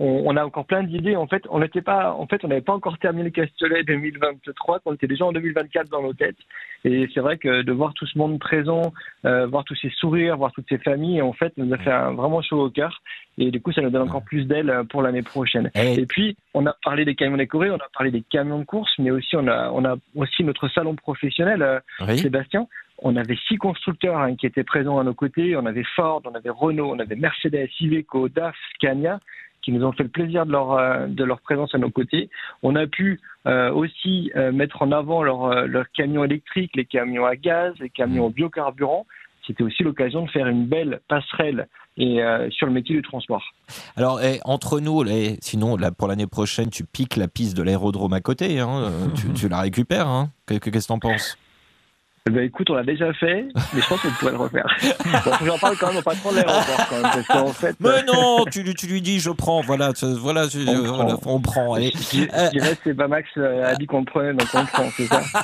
on, on a encore plein d'idées. En fait, on n'était pas, en fait, on n'avait pas encore terminé le Castellet 2023, on était déjà en 2024 dans nos têtes. Et c'est vrai que de voir tout ce monde présent, euh, voir tous ces sourires, voir toutes ces familles, en fait, nous a fait un, vraiment chaud au cœur. Et du coup, ça nous donne encore plus d'ailes euh, pour l'année prochaine. Et- Et puis, on a parlé des camions décorés, on a parlé des camions de course, mais aussi on a, on a aussi notre salon professionnel. euh, Oui. Sébastien, on avait six constructeurs hein, qui étaient présents à nos côtés. On avait Ford, on avait Renault, on avait Mercedes, Iveco, DAF, Scania, qui nous ont fait le plaisir de leur, euh, de leur présence à nos côtés. On a pu euh, aussi euh, mettre en avant leurs camions électriques, les camions à gaz, les camions au biocarburant. C'était aussi l'occasion de faire une belle passerelle et, euh, sur le métier du transport. Alors, eh, entre nous, eh, sinon, là, pour l'année prochaine, tu piques la piste de l'aérodrome à côté, hein, tu, tu la récupères. Hein. Que- que- Qu'est-ce que t'en penses? Ben, écoute, on l'a déjà fait, mais je pense qu'on pourrait le refaire. Bon, J'en parle quand même au patron de l'aéroport, quand même, parce qu'en fait... Mais non, tu, lui- tu lui dis, je prends, voilà, voilà, On euh, prend. voilà, on prend. allez. Je je dirais que c'est pas Max euh, a dit qu'on le prenait, donc on le prend, c'est ça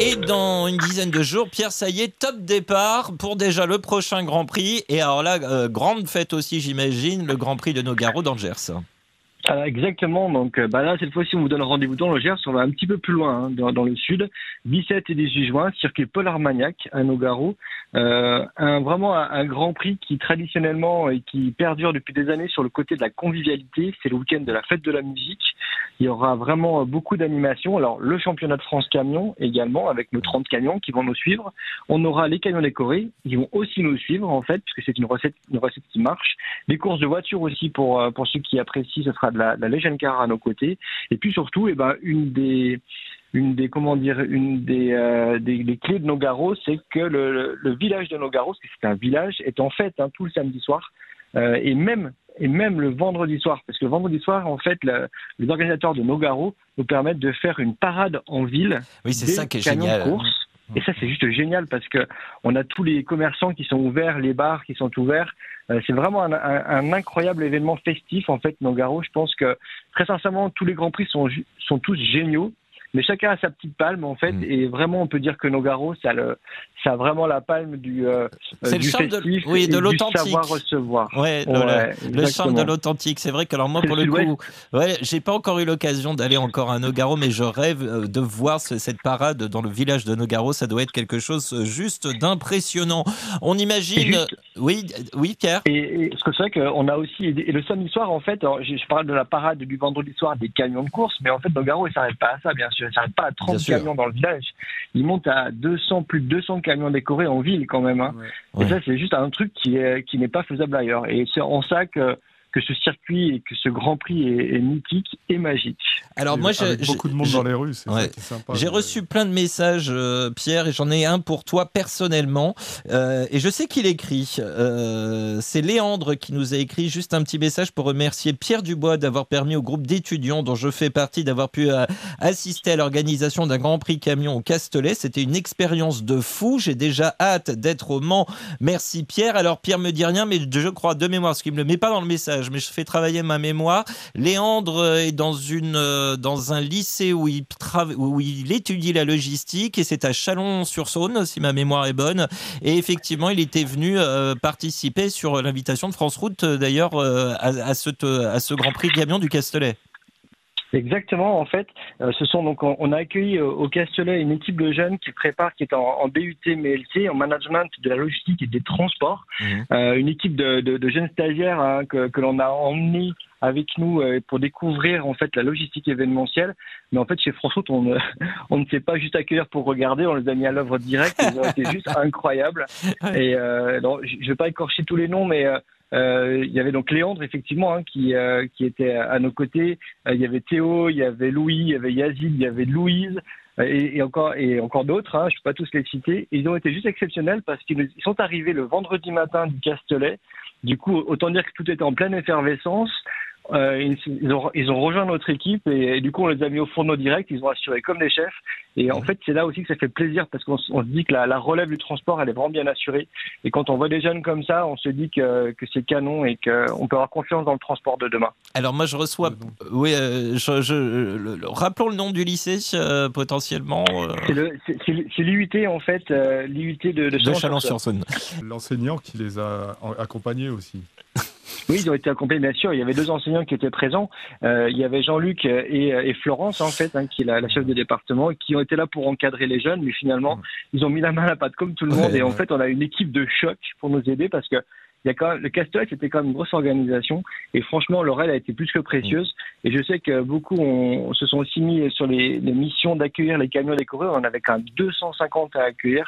Et dans une dizaine de jours, Pierre, ça y est, top départ pour déjà le prochain Grand Prix. Et alors là, euh, grande fête aussi, j'imagine, le Grand Prix de Nogaro d'Angers. Alors exactement, donc euh, bah là cette fois-ci on vous donne rendez-vous dans le on va un petit peu plus loin, hein, dans, le sud, 17 et 18 juin, circuit Paul Armagnac à Nogaro, euh, un, vraiment un, grand prix qui traditionnellement et qui perdure depuis des années sur le côté de la convivialité, c'est le week-end de la fête de la musique, il y aura vraiment beaucoup d'animations, alors le championnat de France camion également avec nos 30 camions qui vont nous suivre, on aura les camions décorés qui vont aussi nous suivre en fait, puisque c'est une recette, une recette qui marche, les courses de voitures aussi pour, euh, pour ceux qui apprécient, ce sera de la, de la Legend Car à nos côtés. Et puis surtout, eh ben, une des une des comment dire une des, euh, des, des clés de Nogaro, c'est que le, village de Nogaro, parce que c'est un village, est en fête hein, tout le samedi soir euh, et même et même le vendredi soir, parce que le vendredi soir, en fait, le- les organisateurs de Nogaro nous permettent de faire une parade en ville. Oui, c'est ça qui est génial. course. Et ça, c'est juste génial parce que on a tous les commerçants qui sont ouverts, les bars qui sont ouverts. Euh, c'est vraiment un, incroyable événement festif en fait, Nogaro. Je pense que très sincèrement, tous les grands prix sont sont tous géniaux, mais chacun a sa petite palme en fait. Mm. Et vraiment, on peut dire que Nogaro, ça le, ça a vraiment la palme du, euh, euh, le charme de- festif oui, de et du l'authentique. savoir recevoir. Ouais, le, Ouais, le- le charme de l'authentique. C'est vrai que alors moi, pour le coup, ouais, j'ai pas encore eu l'occasion d'aller encore à Nogaro, mais je rêve euh, de voir ce- cette parade dans le village de Nogaro. Ça doit être quelque chose euh, juste d'impressionnant. On imagine. Juste- Oui, oui, Pierre. Et, et parce que c'est vrai qu'on a aussi, et le samedi soir, en fait, alors, je, je parle de la parade du vendredi soir des camions de course, mais en fait, Nogaro, il s'arrête pas à ça, bien sûr. S'arrête pas à 30 Bien sûr. camions dans le village. ils montent à 200, plus de 200 camions décorés en ville quand même. Hein. Ouais. Et ça, c'est juste un truc qui est qui n'est pas faisable ailleurs. Et c'est en ça que que ce circuit et que ce Grand Prix est, est mythique et magique. Alors moi, j'ai- beaucoup de monde dans les rues, c'est Ouais. qui sympa. J'ai reçu plein de messages, euh, Pierre, et j'en ai un pour toi personnellement. Euh, et je sais qu'il écrit. Euh, c'est Léandre qui nous a écrit juste un petit message pour remercier Pierre Dubois d'avoir permis au groupe d'étudiants dont je fais partie d'avoir pu euh, assister à l'organisation d'un Grand Prix camion au Castellet. C'était une expérience de fou. J'ai déjà hâte d'être au Mans. Merci Pierre. Alors Pierre me dit rien, mais je crois de mémoire, ce qu'il me le met pas dans le message, mais je fais travailler ma mémoire. Léandre euh, est dans une euh, dans un lycée où il où il étudie la logistique et c'est à Chalon-sur-Saône si ma mémoire est bonne. Et effectivement, il était venu euh, participer sur l'invitation de France Route d'ailleurs à, ce à ce Grand Prix camion du Castellet. Exactement, en fait, euh, ce sont donc on, on a accueilli euh, au Castellet une équipe de jeunes qui prépare, qui est en, en BUT MLT, en management de la logistique et des transports, Mhm. Euh, une équipe de, de, de jeunes stagiaires hein, que, que l'on a emmenés avec nous euh, pour découvrir en fait la logistique événementielle. Mais en fait, chez Route, on ne, on ne sait pas juste accueillir pour regarder, on les a mis à l'œuvre direct. Ils ont été juste incroyables. Et euh, non, je ne vais pas écorcher tous les noms, mais il y avait donc Léandre effectivement hein, qui euh, qui était à nos côtés. Euh, il y avait Théo, il y avait Louis, il y avait Yazid, il y avait Louise. euh, Et, encore et encore d'autres, hein, je ne peux pas tous les citer. Ils ont été juste exceptionnels parce qu'ils ils sont arrivés le vendredi matin du Castellet. Du coup, autant dire que tout était en pleine effervescence. Euh, ils, ont, ils ont rejoint notre équipe et, et du coup on les a mis au fourneau direct. Ils ont assuré comme des chefs. Et en fait, c'est là aussi que ça fait plaisir parce qu'on se dit que la, la relève du transport elle est vraiment bien assurée. Et quand on voit des jeunes comme ça, on se dit que, que c'est canon et qu'on peut avoir confiance dans le transport de demain. Alors moi je reçois, oui, euh, je, je- le- le- rappelons le nom du lycée euh, potentiellement. euh, C'est l'IUT en fait, euh, l'IUT de, de, de Chalon-sur-Saône. L'enseignant qui les a accompagnés aussi. Oui, ils ont été accompagnés, bien sûr. Il y avait deux enseignants qui étaient présents. Euh, il y avait Jean-Luc et, et Florence, en fait, hein, qui est la, la chef de département, qui ont été là pour encadrer les jeunes. Mais finalement, ils ont mis la main à la pâte comme tout le monde. Ouais, et en fait, on a une équipe de choc pour nous aider parce que il y a quand même, le Castellet, c'était quand même une grosse organisation. Et franchement, leur aide a été plus que précieuse. Et je sais que beaucoup ont- se sont aussi mis sur les, les missions d'accueillir les camions décorés. On en avait quand même 250 à accueillir.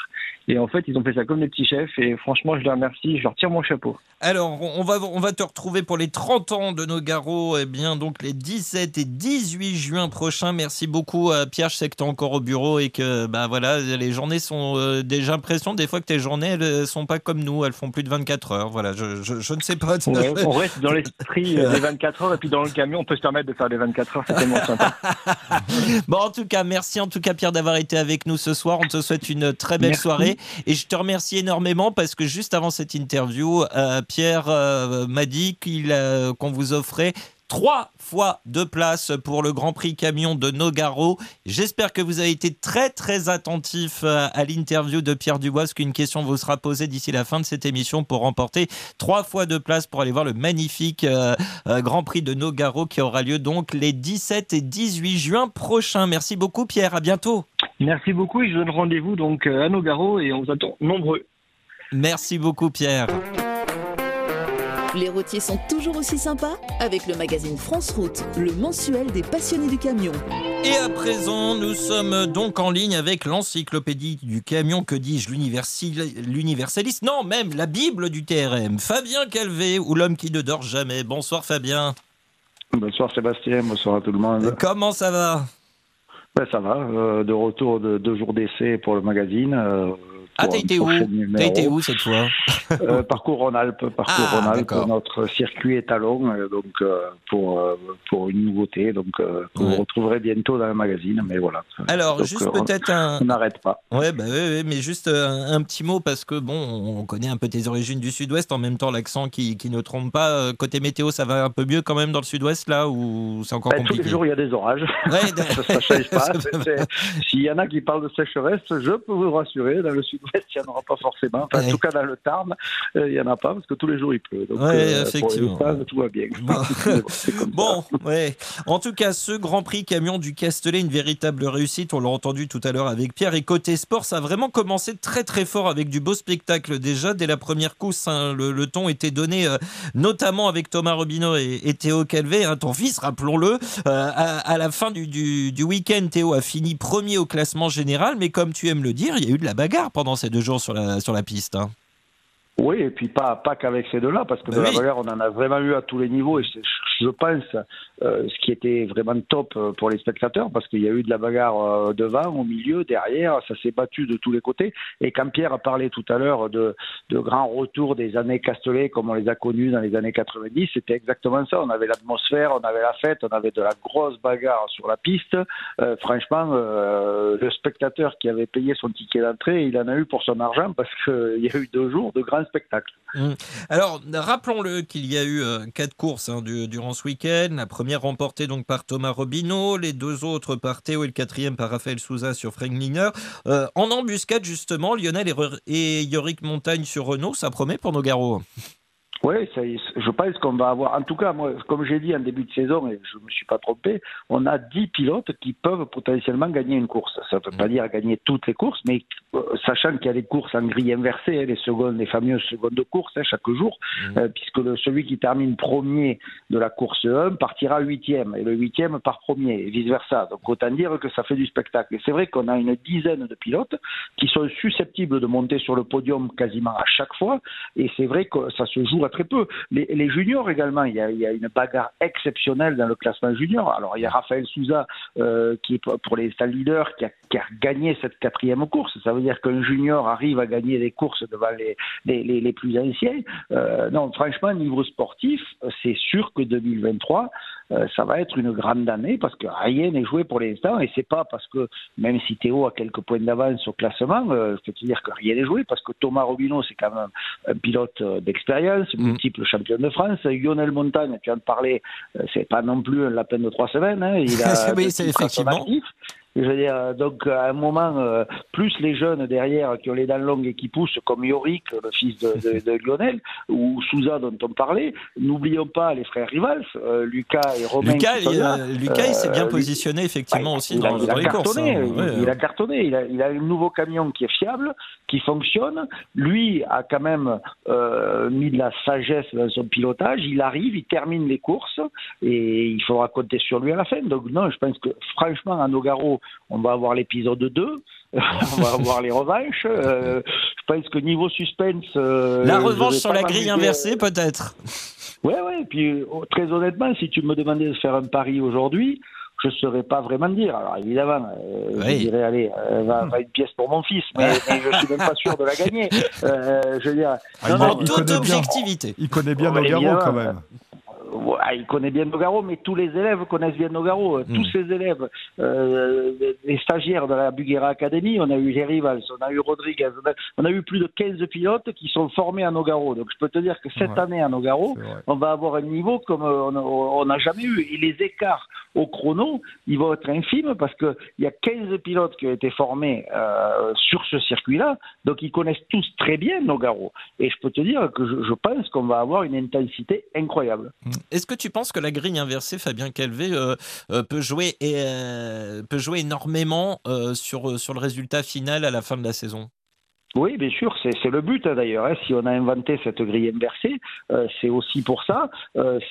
Et en fait, ils ont fait ça comme des petits chefs. Et franchement, je les remercie. Je leur tire mon chapeau. Alors, on on va, on va te retrouver pour les 30 ans de nos garrots, eh bien, donc les 17 et 18 juin prochains. Merci beaucoup, euh, Pierre. Je sais que tu es encore au bureau et que, bah voilà, les journées sont. euh, des- J'ai l'impression des fois que tes journées, elles euh, sont pas comme nous, elles font plus de 24 heures. Voilà, je, je, je ne sais pas. On reste, on reste dans l'esprit euh, des 24 heures et puis dans le camion, on peut se permettre de faire des 24 heures, c'est tellement sympa. Bon, en tout cas, merci en tout cas, Pierre, d'avoir été avec nous ce soir. On te souhaite une très belle Merci. soirée. Et je te remercie énormément parce que juste avant cette interview, euh, Pierre euh, m'a dit qu'il, euh, qu'on vous offrait trois fois de place pour le Grand Prix camion de Nogaro. J'espère que vous avez été très très attentif euh, à l'interview de Pierre Dubois, parce qu'une question vous sera posée d'ici la fin de cette émission pour remporter trois fois de place pour aller voir le magnifique euh, euh, Grand Prix de Nogaro qui aura lieu donc les 17 et 18 juin prochains. Merci beaucoup Pierre, à bientôt. Merci beaucoup et je donne rendez-vous donc à Nogaro et on vous attend nombreux. Merci beaucoup Pierre. Les routiers sont toujours aussi sympas avec le magazine France Route, le mensuel des passionnés du camion. Et à présent, nous sommes donc en ligne avec l'encyclopédie du camion, que dis-je, l'universaliste, non, même la Bible du TRM, Fabien Calvé, ou l'homme qui ne dort jamais. Bonsoir Fabien. Bonsoir Sébastien, bonsoir à tout le monde. Comment ça va? Ben, ça va, euh, de retour de deux jours d'essai pour le magazine. euh, Ah, t'as été où T'as été où cette fois Euh, Parcours Rhône-Alpes, parcours Ah, Rhône-Alpes, d'accord. notre circuit étalon, euh, donc euh, pour pour une nouveauté, donc que Ouais. vous retrouverez bientôt dans le magazine, mais voilà. Alors, Donc, juste peut-être un, On n'arrête pas. Ouais, bah ouais, ouais, mais juste un, un petit mot parce que bon, on connaît un peu tes origines du sud-ouest, en même temps l'accent qui, qui ne trompe pas. Côté météo, ça va un peu mieux quand même dans le sud-ouest là ou c'est encore tous compliqué? les jours, il y a des orages. Ça ne change pas. S'il y en a qui parlent de sécheresse, je peux vous rassurer, dans le sud l'Ouest, il n'y en aura pas forcément. Enfin, Ouais. En tout cas, dans le Tarn, euh, il n'y en a pas parce que tous les jours il pleut. Donc, Ouais, euh, effectivement. Pour les stades, tout va bien. Bon. Ouais. En tout cas, ce Grand Prix camion du Castellet, une véritable réussite. On l'a entendu tout à l'heure avec Pierre. Et côté sport, ça a vraiment commencé très très fort avec du beau spectacle déjà. Dès la première course, hein, le, le ton était donné, euh, notamment avec Thomas Robineau et, et Théo Calvé, hein, ton fils, rappelons-le. Euh, à, à la fin du, du, du week-end, Théo a fini premier au classement général. Mais comme tu aimes le dire, il y a eu de la bagarre pendant ces deux jours sur la, sur la piste. hein. Oui, et puis pas, pas qu'avec ces deux-là, parce que de la bagarre, on en a vraiment eu à tous les niveaux, et c'est, je pense, euh, ce qui était vraiment top euh, pour les spectateurs, parce qu'il y a eu de la bagarre euh, devant, au milieu, derrière, ça s'est battu de tous les côtés. Et quand Pierre a parlé tout à l'heure de, de grands retours des années Castellet, comme on les a connus dans les années 90, c'était exactement ça. On avait l'atmosphère, on avait la fête, on avait de la grosse bagarre sur la piste. Euh, franchement, euh, le spectateur qui avait payé son ticket d'entrée, il en a eu pour son argent, parce qu'il y a eu deux jours de grands spectacles. Mm. Alors, rappelons-le qu'il y a eu euh, quatre courses hein, du- durant ce week-end. La première remportée donc par Thomas Robineau, les deux autres par Théo et le quatrième par Raphaël Souza sur Frankliner. Euh, en embuscade, justement, Lionel et Yorick Montagne sur Renault, ça promet pour nos garros. Oui, je pense qu'on va avoir. En tout cas, moi, comme j'ai dit en début de saison, et je ne me suis pas trompé, on a 10 pilotes qui peuvent potentiellement gagner une course. Ça ne veut pas dire gagner toutes les courses, mais euh, sachant qu'il y a des courses en grille inversée, hein, les secondes, les fameuses secondes de course hein, chaque jour, euh, puisque le- celui qui termine premier de la course 1 partira huitième, et le huitième part premier, et vice-versa. Donc autant dire que ça fait du spectacle. Et c'est vrai qu'on a une dizaine de pilotes qui sont susceptibles de monter sur le podium quasiment à chaque fois, et c'est vrai que ça se joue à très peu. Les, juniors également, il y, a, une bagarre exceptionnelle dans le classement junior. Alors il y a Raphaël Souza euh, qui pour- les stades leaders qui a, gagné cette quatrième course. Ça veut dire qu'un junior arrive à gagner des courses devant les, les, les, les plus anciens. Euh, non, franchement, niveau sportif, c'est sûr que 2023, euh, ça va être une grande année parce que rien n'est joué pour l'instant et c'est pas parce que même si Théo a quelques points d'avance au classement, euh, je peux te dire que rien n'est joué parce que Thomas Robineau c'est quand même un pilote euh, d'expérience, multiple champion de France. Lionel Montagne, tu de parler, euh, c'est pas non plus un lapin de trois semaines. Hein, il a Oui, effectivement. Je veux dire, euh, donc à un moment, euh, plus les jeunes derrière qui ont les dents longues et qui poussent, comme Yorick, le fils de, de, de Lionel, ou Souza dont on parlait, n'oublions pas les frères Rivals, euh, Lucas et Romain. Lucas, il, euh, Lucas, il s'est bien positionné effectivement aussi il dans, il dans a les courses. cartonné, hein. il, Ouais, a cartonné. Il a, il a un nouveau camion qui est fiable, qui fonctionne. Lui a quand même mis de la sagesse dans son pilotage. Il arrive, il termine les courses et il faudra compter sur lui à la fin. Donc non, je pense que franchement, à Nogaro, on va avoir l'épisode 2. on va avoir les revanches. Euh, je pense que niveau suspense... euh, La je revanche sur la grille inversée, peut-être. Ouais, ouais. Et puis, euh, très honnêtement, si tu me demandais de faire un pari aujourd'hui, je ne saurais pas vraiment dire. Alors, évidemment, euh, je Oui. dirais, allez, euh, va, va une pièce pour mon fils, mais, mais je suis même pas sûr de la gagner. Euh, je veux dire, Ah, non, non, il toute connaît bien. objectivité. Il connaît bien Nogaro quand même. Ouais, il connaît bien Nogaro, mais tous les élèves connaissent bien Nogaro. Mm. Tous ces élèves, euh, les stagiaires de la Buguera Academy, on a eu les Rivals, on a eu Rodriguez, on a, on a eu plus de 15 pilotes qui sont formés à Nogaro. Donc je peux te dire que cette Ouais. année à Nogaro, on va avoir un niveau comme euh, on n'a jamais eu. Et les écarts au chrono, ils vont être infimes parce qu'il y a 15 pilotes qui ont été formés euh, sur ce circuit-là, donc ils connaissent tous très bien Nogaro. Et je peux te dire que je, je pense qu'on va avoir une intensité incroyable. Est-ce que tu penses que la grille inversée, Fabien Calvé, euh, euh, peut, jouer, euh, peut jouer énormément sur, le résultat final à la fin de la saison? Oui, bien sûr, c'est le but hein, d'ailleurs. hein. Si on a inventé cette grille inversée, c'est aussi pour ça.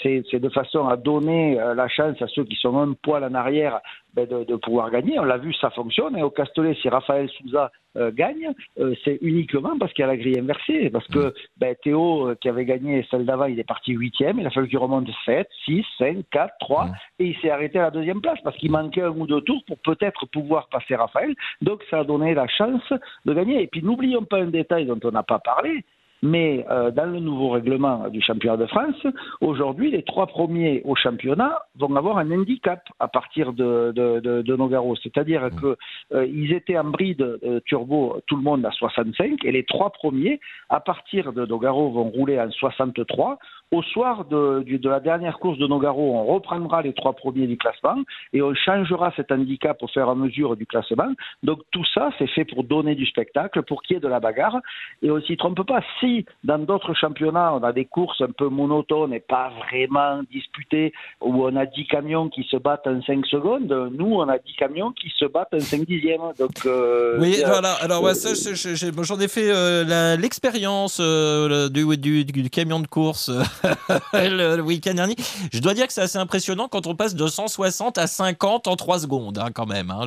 C'est de façon à donner la chance à ceux qui sont un poil en arrière ben, de, de pouvoir gagner. On l'a vu, ça fonctionne. Et au Castellet, si Raphaël Souza euh, gagne, euh, c'est uniquement parce qu'il y a la grille inversée. Parce que ben, Théo, euh, qui avait gagné celle d'avant, il est parti huitième. Il a fallu qu'il remonte 7, 6, 5, 4, 3. Et il s'est arrêté à la deuxième place parce qu'il manquait un ou deux tours pour peut-être pouvoir passer Raphaël. Donc ça a donné la chance de gagner. Et puis n'oublions pas un détail dont on n'a pas parlé. Mais euh, dans le nouveau règlement du championnat de France, aujourd'hui, les trois premiers au championnat vont avoir un handicap à partir de, de, de, de Nogaro. C'est-à-dire que euh, ils étaient en bride euh, turbo, tout le monde à 65, et les trois premiers, à partir de Nogaro, vont rouler en 63. Au soir de, la dernière course de Nogaro, on reprendra les trois premiers du classement et on changera cet handicap au fur et à mesure du classement. Donc tout ça, c'est fait pour donner du spectacle, pour qu'il y ait de la bagarre. Et on s'y trompe pas. Si dans d'autres championnats, on a des courses un peu monotones et pas vraiment disputées, où on a 10 camions qui se battent en 5 secondes, nous, on a 10 camions qui se battent en 5 dixièmes. Donc, euh, Oui, c'est- voilà. Alors, ouais, euh, ça, je- j'ai- moi, j'en ai fait euh, l'expérience euh, le- du, du- du camion de course euh, le, week-end dernier. Je dois dire que c'est assez impressionnant quand on passe de 160 à 50 en 3 secondes, hein, quand même. hein.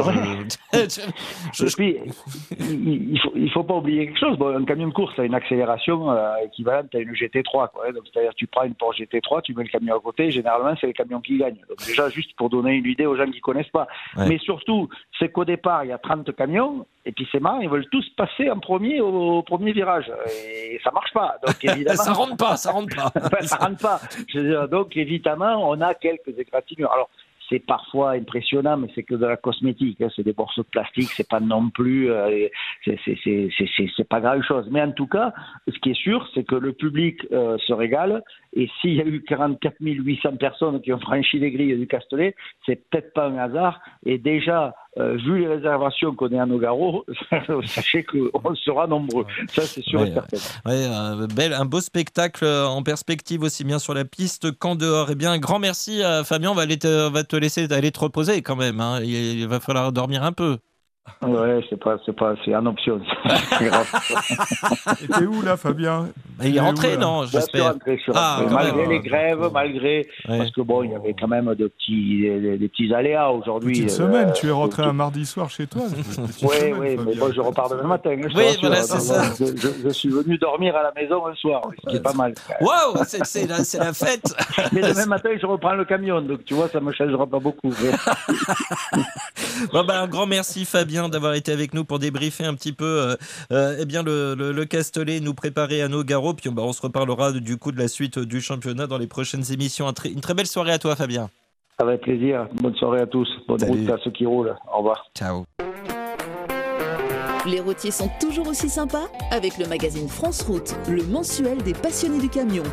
Je- je- puis, il il faut, pas oublier quelque chose. Bon, un camion de course a une accélération euh, équivalente à une GT3. Quoi, hein. C'est-à-dire, tu prends une Porsche GT3, tu mets le camion à côté, généralement, c'est le camion qui gagne. Donc, déjà, juste pour donner une idée aux gens qui connaissent pas. Ouais. Mais surtout, c'est qu'au départ, il y a 30 camions, et puis c'est marrant, ils veulent tous passer en premier au, au premier virage. Et ça marche pas. Donc, évidemment. ça rentre pas, ça rentre pas. Rentre pas. Donc, évidemment, on a quelques égratignures. Alors, c'est parfois impressionnant, mais c'est que de la cosmétique. hein. C'est des morceaux de plastique, c'est pas non plus, euh, c'est- pas grand chose. Mais en tout cas, ce qui est sûr, c'est que le public euh, se régale. Et s'il y a eu 44 800 personnes qui ont franchi les grilles du Castellet, c'est peut-être pas un hasard. Et déjà, euh, vu les réservations qu'on est à Nogaro, sachez qu'on sera nombreux. Ça, c'est sûr Ouais, et certain. Ouais, un, bel, un beau spectacle euh, en perspective aussi bien sur la piste qu'en dehors. Eh bien, un grand merci à Fabien. On va, aller te, on va te laisser aller te reposer quand même. hein. Il, il va falloir dormir un peu. Ouais, c'est pas, c'est pas, c'est en option. C'est grave. Et t'es où là, Fabien? Il est rentré, non Je suis J'espère. rentré, je suis Ah, rentré. malgré même. les grèves, malgré Ouais. parce que bon, il y avait quand même de petits, des, des petits aléas aujourd'hui. Petite euh, semaine, tu es rentré un mardi soir chez toi. Oui, oui, mais bon, je repars demain matin. hein, je Oui, voilà, c'est ça. Je, je- je suis venu dormir à la maison un soir, ce qui est pas mal. Waouh, c'est c'est la, c'est la fête. Mais demain matin, je reprends le camion, donc tu vois, ça me changera pas beaucoup. Bon, bah, un grand merci Fabien d'avoir été avec nous pour débriefer un petit peu euh, euh, eh bien le, le, le Castellet, nous préparer à nos garrots. Puis bah, on se reparlera du coup de la suite du championnat dans les prochaines émissions. Une très belle soirée à toi Fabien. Avec plaisir. Bonne soirée à tous. Bonne Salut. route à ceux qui roulent. Au revoir. Ciao. Les routiers sont toujours aussi sympas? Avec le magazine France Route, le mensuel des passionnés du camion.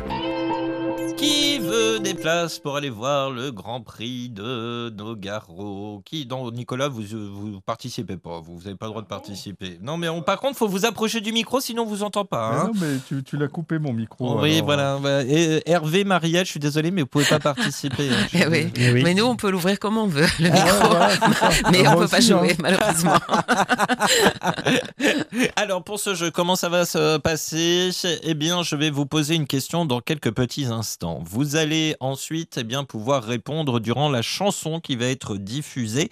Qui veut des places pour aller voir le Grand Prix de Nogaro? Qui, non, Nicolas, vous vous participez pas, vous n'avez pas le droit de participer. Non, mais on, par contre, faut vous approcher du micro, sinon on vous entend pas. Mais hein. non, mais tu, tu l'as coupé mon micro. oui, alors. voilà. Et, euh, Hervé, Marielle, je suis désolé, mais vous pouvez pas participer. hein. Eh oui. désolé. Mais nous, on peut l'ouvrir comme on veut, le Ah, micro. voilà. Mais Ah, on peut pas jouer, hein. malheureusement. Alors pour ce jeu, comment ça va se passer? Eh bien, je vais vous poser une question dans quelques petits instants. Vous allez ensuite eh bien, pouvoir répondre durant la chanson qui va être diffusée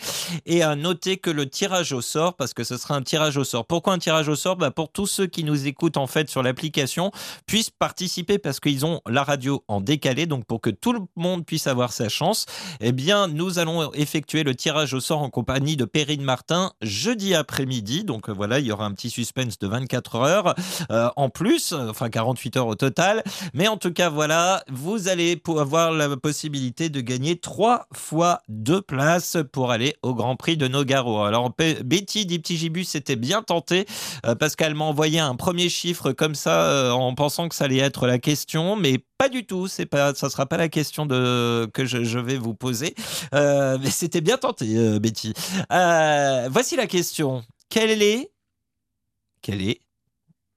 et à noter que le tirage au sort, parce que ce sera un tirage au sort. Pourquoi un tirage au sort? Bah, Pour tous ceux qui nous écoutent en fait sur l'application puissent participer parce qu'ils ont la radio en décalé, donc pour que tout le monde puisse avoir sa chance, eh bien, nous allons effectuer le tirage au sort en compagnie de Perrine Martin jeudi après-midi. Donc euh, voilà, il y aura un petit suspense de 24 heures euh, en plus, enfin 48 heures au total. Mais en tout cas, voilà, vous allez avoir la possibilité de gagner trois fois deux places pour aller au Grand Prix de Nogaro. Alors Betty dit Petit Gibus c'était bien tenté euh, parce qu'elle m'a envoyé un premier chiffre comme ça euh, en pensant que ça allait être la question, mais pas du tout. C'est pas, sera pas la question que je, vais vous poser. Euh, mais c'était bien tenté, Betty. Voici la question. Quel est, quel est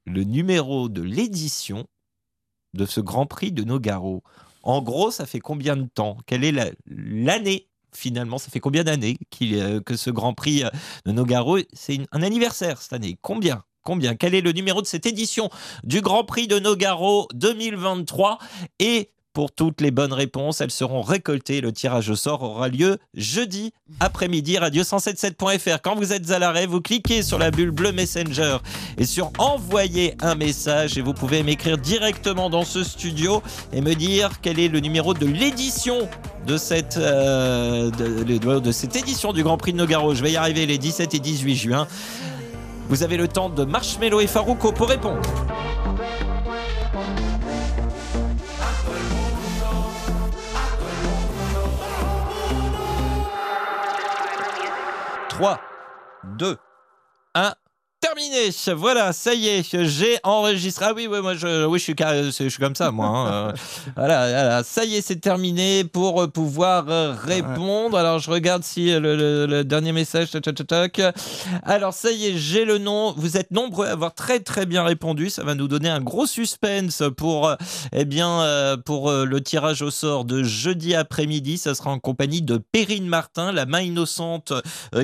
le numéro de l'édition de ce Grand Prix de Nogaro. En gros, ça fait combien de temps? Quelle est la- l'année Finalement, ça fait combien d'années euh, que ce Grand Prix euh, de Nogaro? C'est un anniversaire cette année. Combien? Combien? Quel est le numéro de cette édition du Grand Prix de Nogaro 2023 Et pour toutes les bonnes réponses, elles seront récoltées. Le tirage au sort aura lieu jeudi après-midi, radio177.fr. Quand vous êtes à l'arrêt, vous cliquez sur la bulle bleue Messenger et sur envoyer un message et vous pouvez m'écrire directement dans ce studio et me dire quel est le numéro de l'édition de cette, euh, de, cette édition du Grand Prix de Nogaro. Je vais y arriver les 17 et 18 juin. Vous avez le temps de Marshmello et Farouko pour répondre. « 3, 2, 1, terminé. Voilà, ça y est, j'ai enregistré. Ah oui, oui, moi, je, oui, je suis, carré- je suis comme ça, moi. hein. Voilà, voilà, ça y est, c'est terminé pour euh, pouvoir euh, répondre. Alors, je regarde si euh, le, le- le dernier message. tac, tac, tac. Alors, ça y est, j'ai le nom. Vous êtes nombreux à avoir très, très bien répondu. Ça va nous donner un gros suspense pour, eh bien, pour le tirage au sort de jeudi après-midi. Ça sera en compagnie de Perrine Martin, la main innocente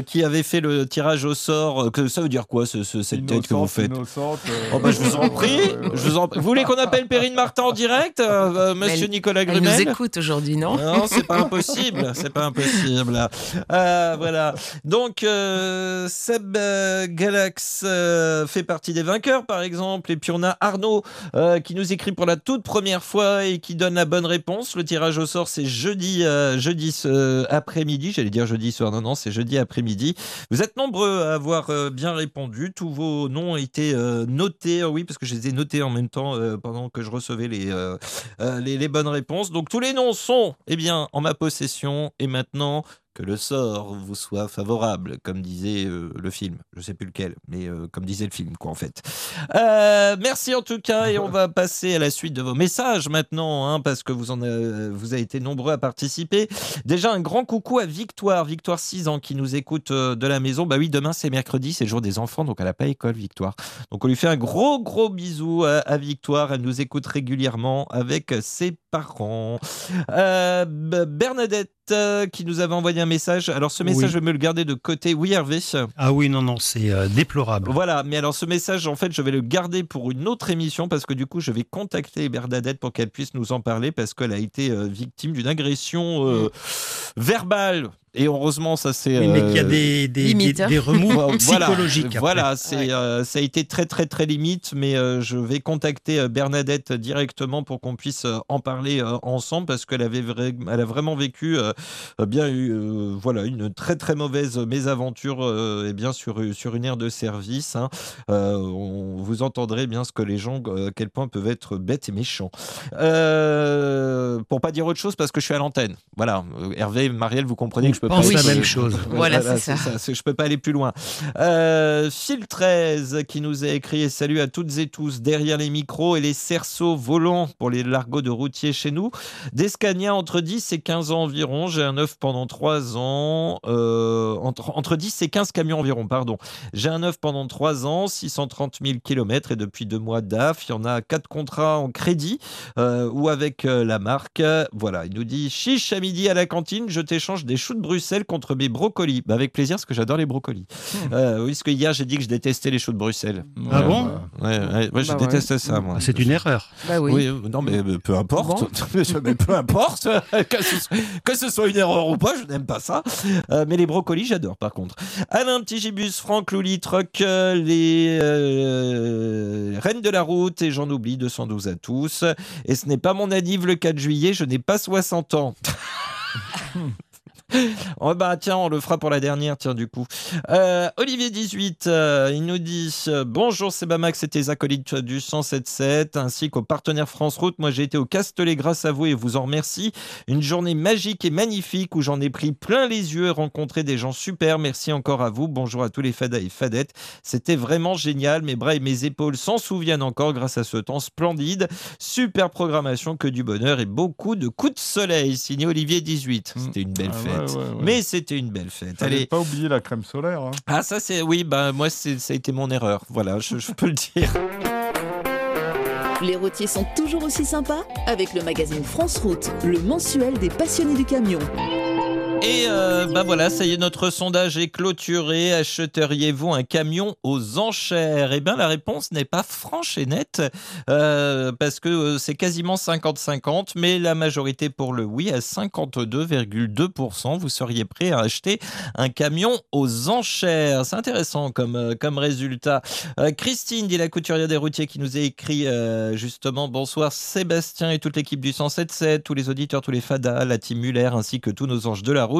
qui avait fait le tirage au sort. Que ça veut dire quoi, ce, ce- cette tête que vous faites innocente, euh, Oh bah, je vous en prie. Je vous, en... vous voulez qu'on appelle Perrine Martin en direct, euh, euh, Monsieur Elle- Nicolas Elle Grumel nous écoute aujourd'hui, non non, c'est pas impossible, c'est pas impossible. Euh, voilà. Donc euh, Seb euh, Galax euh, fait partie des vainqueurs, par exemple, et puis on a Arnaud euh, qui nous écrit pour la toute première fois et qui donne la bonne réponse. Le tirage au sort, c'est jeudi, euh, jeudi euh, après-midi. J'allais dire jeudi soir, non, non, c'est jeudi après-midi. Vous êtes nombreux à avoir euh, bien répondu. Tous vos noms ont été euh, notés, euh, oui, parce que je les ai notés en même temps euh, pendant que je recevais les, euh, euh, les, les bonnes réponses. Donc tous les noms sont eh bien, en ma possession et maintenant que le sort vous soit favorable, comme disait euh, le film. Je sais plus lequel, mais euh, comme disait le film, quoi, en fait. Euh, merci en tout cas et on va passer à la suite de vos messages maintenant, hein, parce que vous, en avez, vous avez été nombreux à participer. Déjà un grand coucou à Victoire, Victoire 6 ans, qui nous écoute de la maison. Bah oui, demain c'est mercredi, c'est le jour des enfants, donc elle n'a pas école, Victoire. Donc on lui fait un gros gros bisou à, à Victoire. Elle nous écoute régulièrement avec ses parents. Bernadette euh, qui nous avait envoyé un message. Alors ce message, Oui. je vais me le garder de côté. Oui, Hervé. Ah oui, non, non, c'est euh, déplorable. Voilà, mais alors ce message, en fait, je vais le garder pour une autre émission parce que du coup, je vais contacter Bernadette pour qu'elle puisse nous en parler parce qu'elle a été euh, victime d'une agression verbale. Et heureusement, ça c'est. Oui, mais qu'il y a euh, des, des, limite, des- hein. des remous voilà, psychologiques. Voilà, c'est, euh, ça a été très très très limite, mais euh, je vais contacter Bernadette directement pour qu'on puisse en parler euh, ensemble parce qu'elle avait elle a vraiment vécu bien eu euh, voilà une très très mauvaise mésaventure euh, et bien sur sur une aire de service. hein. Euh, on, vous entendrez bien ce que les gens euh, à quel point peuvent être bêtes et méchants. Euh, pour pas dire autre chose parce que je suis à l'antenne. Voilà, Hervé, Marielle, vous comprenez que je peux pense pas la même chose. Voilà, c'est ça. c'est- Je peux pas aller plus loin. Euh, Phil 13 qui nous a écrit salut à toutes et tous derrière les micros et les cerceaux volants pour les largots de routiers chez nous. Des Scania entre 10 et 15 ans environ. J'ai un œuf pendant 3 ans. euh, entre, entre 10 et 15 camions environ, pardon. J'ai un œuf pendant 3 ans, 630 000 km et depuis deux mois DAF. Il y en a 4 contrats en crédit euh, ou avec euh, la marque. Voilà, il nous dit chiche à midi à la cantine, je t'échange des choux de Bruxelles contre mes brocolis. Bah, avec plaisir, parce que j'adore les brocolis. Euh, oui, parce que hier j'ai dit que je détestais les choux de Bruxelles. Ah bon Ouais, je Bah ouais. détestais ça, moi. Ah, C'est une erreur. Bah oui. Oui, non, mais peu importe. mais peu importe. que, ce soit, que ce soit une erreur ou pas, je n'aime pas ça. Euh, mais les brocolis, j'adore par contre. Alain Petit Gibus, Franck Louli, Truck, euh, les euh, Reines de la Route, et j'en oublie 212 à tous. Et ce n'est pas mon anniv le 4 juillet, je n'ai pas 60 ans. Oh bah tiens, on le fera pour la dernière, tiens du coup. Euh, Olivier 18, euh, il nous dit euh, bonjour c'est Bamax et tes acolytes du 177 ainsi qu'aux partenaires France Route. Moi j'ai été au Castellet grâce à vous et vous en remercie. Une journée magique et magnifique où j'en ai pris plein les yeux et rencontré des gens super. Merci encore à vous. Bonjour à tous les fadas et fadettes. C'était vraiment génial. Mes bras et mes épaules s'en souviennent encore grâce à ce temps splendide. Super programmation, que du bonheur et beaucoup de coups de soleil. Signé Olivier 18. C'était une belle Ah ouais, fête. ouais, ouais. Mais c'était une belle fête. Allez. pas oublier la crème solaire. hein. Ah ça c'est oui bah moi c'est ça a été mon erreur. Voilà, je, je peux le dire. Les routiers sont toujours aussi sympas avec le magazine France Route, le mensuel des passionnés du camion. Et euh, bah voilà, ça y est, notre sondage est clôturé. Achèteriez-vous un camion aux enchères? Eh bien, la réponse n'est pas franche et nette, euh, parce que euh, c'est quasiment 50-50, mais la majorité pour le oui à 52,2%. Vous seriez prêt à acheter un camion aux enchères? C'est intéressant comme, euh, comme résultat. Christine, dit la couturière des routiers, qui nous a écrit justement bonsoir Sébastien et toute l'équipe du 177, tous les auditeurs, tous les fadas, la team Muller, ainsi que tous nos anges de la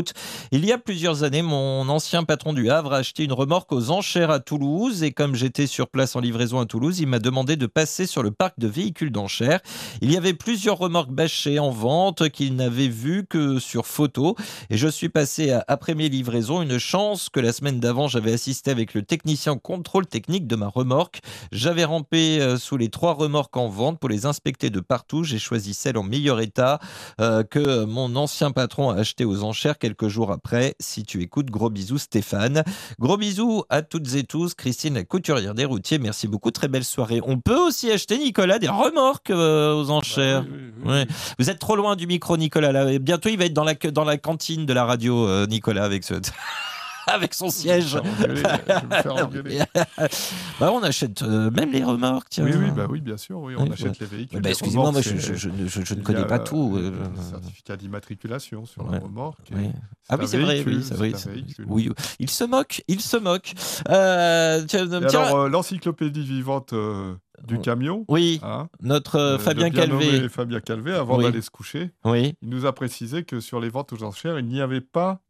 Il y a plusieurs années, mon ancien patron du Havre a acheté une remorque aux enchères à Toulouse et comme j'étais sur place en livraison à Toulouse, il m'a demandé de passer sur le parc de véhicules d'enchères. Il y avait plusieurs remorques bâchées en vente qu'il n'avait vues que sur photo et je suis passé à- après mes livraisons. Une chance que la semaine d'avant, j'avais assisté avec le technicien contrôle technique de ma remorque. J'avais rampé euh, sous les trois remorques en vente pour les inspecter de partout. J'ai choisi celle en meilleur état euh, que mon ancien patron a acheté aux enchères quelques jours après. Si tu écoutes, gros bisous Stéphane. Gros bisous à toutes et tous. Christine, la couturière des routiers, merci beaucoup. Très belle soirée. On peut aussi acheter, Nicolas, des remorques euh, aux enchères. Ouais. Vous êtes trop loin du micro, Nicolas. Là. Bientôt, il va être dans la, dans la cantine de la radio, euh, Nicolas, avec ce. Avec son siège. engueuler, je vais me faire engueuler. bah, on achète euh, même les remorques. tiens. Oui, oui, bah oui, bien sûr, oui, on Oui, achète les véhicules. Bah, Les excusez-moi, moi, remorques, je, je- c'est- je- je- je ne il y connais a, pas tout. euh, euh, certificat d'immatriculation sur Ouais. la remorque. Oui. Ah oui, un c'est vrai, véhicule, oui, c'est vrai. un c'est- véhicule. Oui, il se moque, il se moque. Euh, tiens, Et tiens, alors, euh, l'encyclopédie vivante euh, du camion. oui, hein, notre euh, euh, Fabien bien Calvé. nommé Fabien Calvé, avant Oui. d'aller se coucher, Oui. il nous a précisé que sur les ventes aux enchères, il n'y avait pas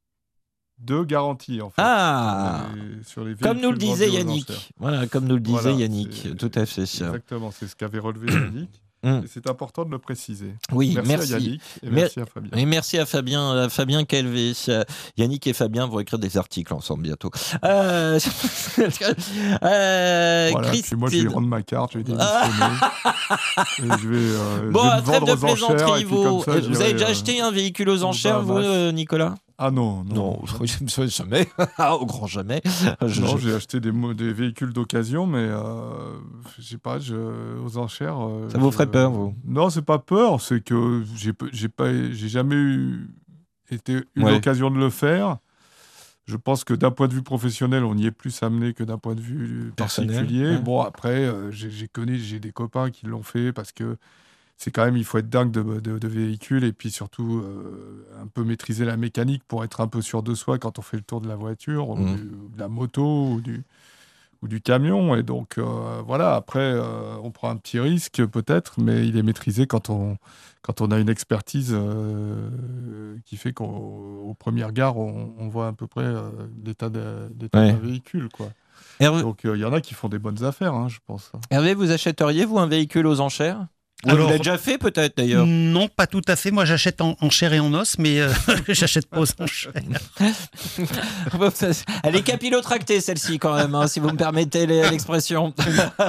de garantie, en fait. Ah sur les- sur les Comme nous le disait Yannick. Voilà, comme nous le disait Voilà, Yannick, tout à fait. Exactement, c'est ce qu'avait relevé Yannick. Mm. C'est important de le préciser. Oui, merci, merci. à Yannick et Mer- merci à Fabien. Et merci à Fabien, à Fabien Calvé. Yannick et Fabien vont écrire des articles ensemble bientôt. Euh, euh, Voilà, puis moi je vais rendre ma carte, je vais et je vais, euh, Bon, je vais me vendre de aux enchères. plaisanterie, et puis vous. comme ça, vous j'irai, avez déjà euh, acheté un véhicule aux enchères, vous, Nicolas? Ah non, non. Non, jamais. Au grand jamais. Je- Non, j'ai acheté des, des véhicules d'occasion, mais euh, je sais pas, je, aux enchères. euh, Ça vous ferait peur, vous Non, c'est pas peur, c'est que j'ai pas, j'ai jamais eu, été, eu Ouais. l'occasion de le faire. Je pense que d'un point de vue professionnel, on y est plus amené que d'un point de vue Personnel, particulier. ouais. Bon, après, euh, j'ai j'ai des copains qui l'ont fait parce que c'est quand même, il faut être dingue de, de, de véhicules et puis surtout euh, un peu maîtriser la mécanique pour être un peu sûr de soi quand on fait le tour de la voiture, ou, du- ou de la moto ou du, ou du camion. Et donc, euh, voilà, après, euh, on prend un petit risque peut-être, mais il est maîtrisé quand on, quand on a une expertise qui fait qu'au premier regard, on, on voit à peu près l'état Ouais. d'un véhicule. Quoi. Hervé, Donc, il y en a qui font des bonnes affaires, hein, je pense. Hervé, vous achèteriez, vous, un véhicule aux enchères? Ou Alors- Vous l'avez déjà fait, peut-être, d'ailleurs Non, pas tout à fait. Moi, j'achète en, en chair et en os, mais euh, j'achète pas aux enchères. Elle est capillotractée, celle-ci, quand même, hein, si vous me permettez l'expression.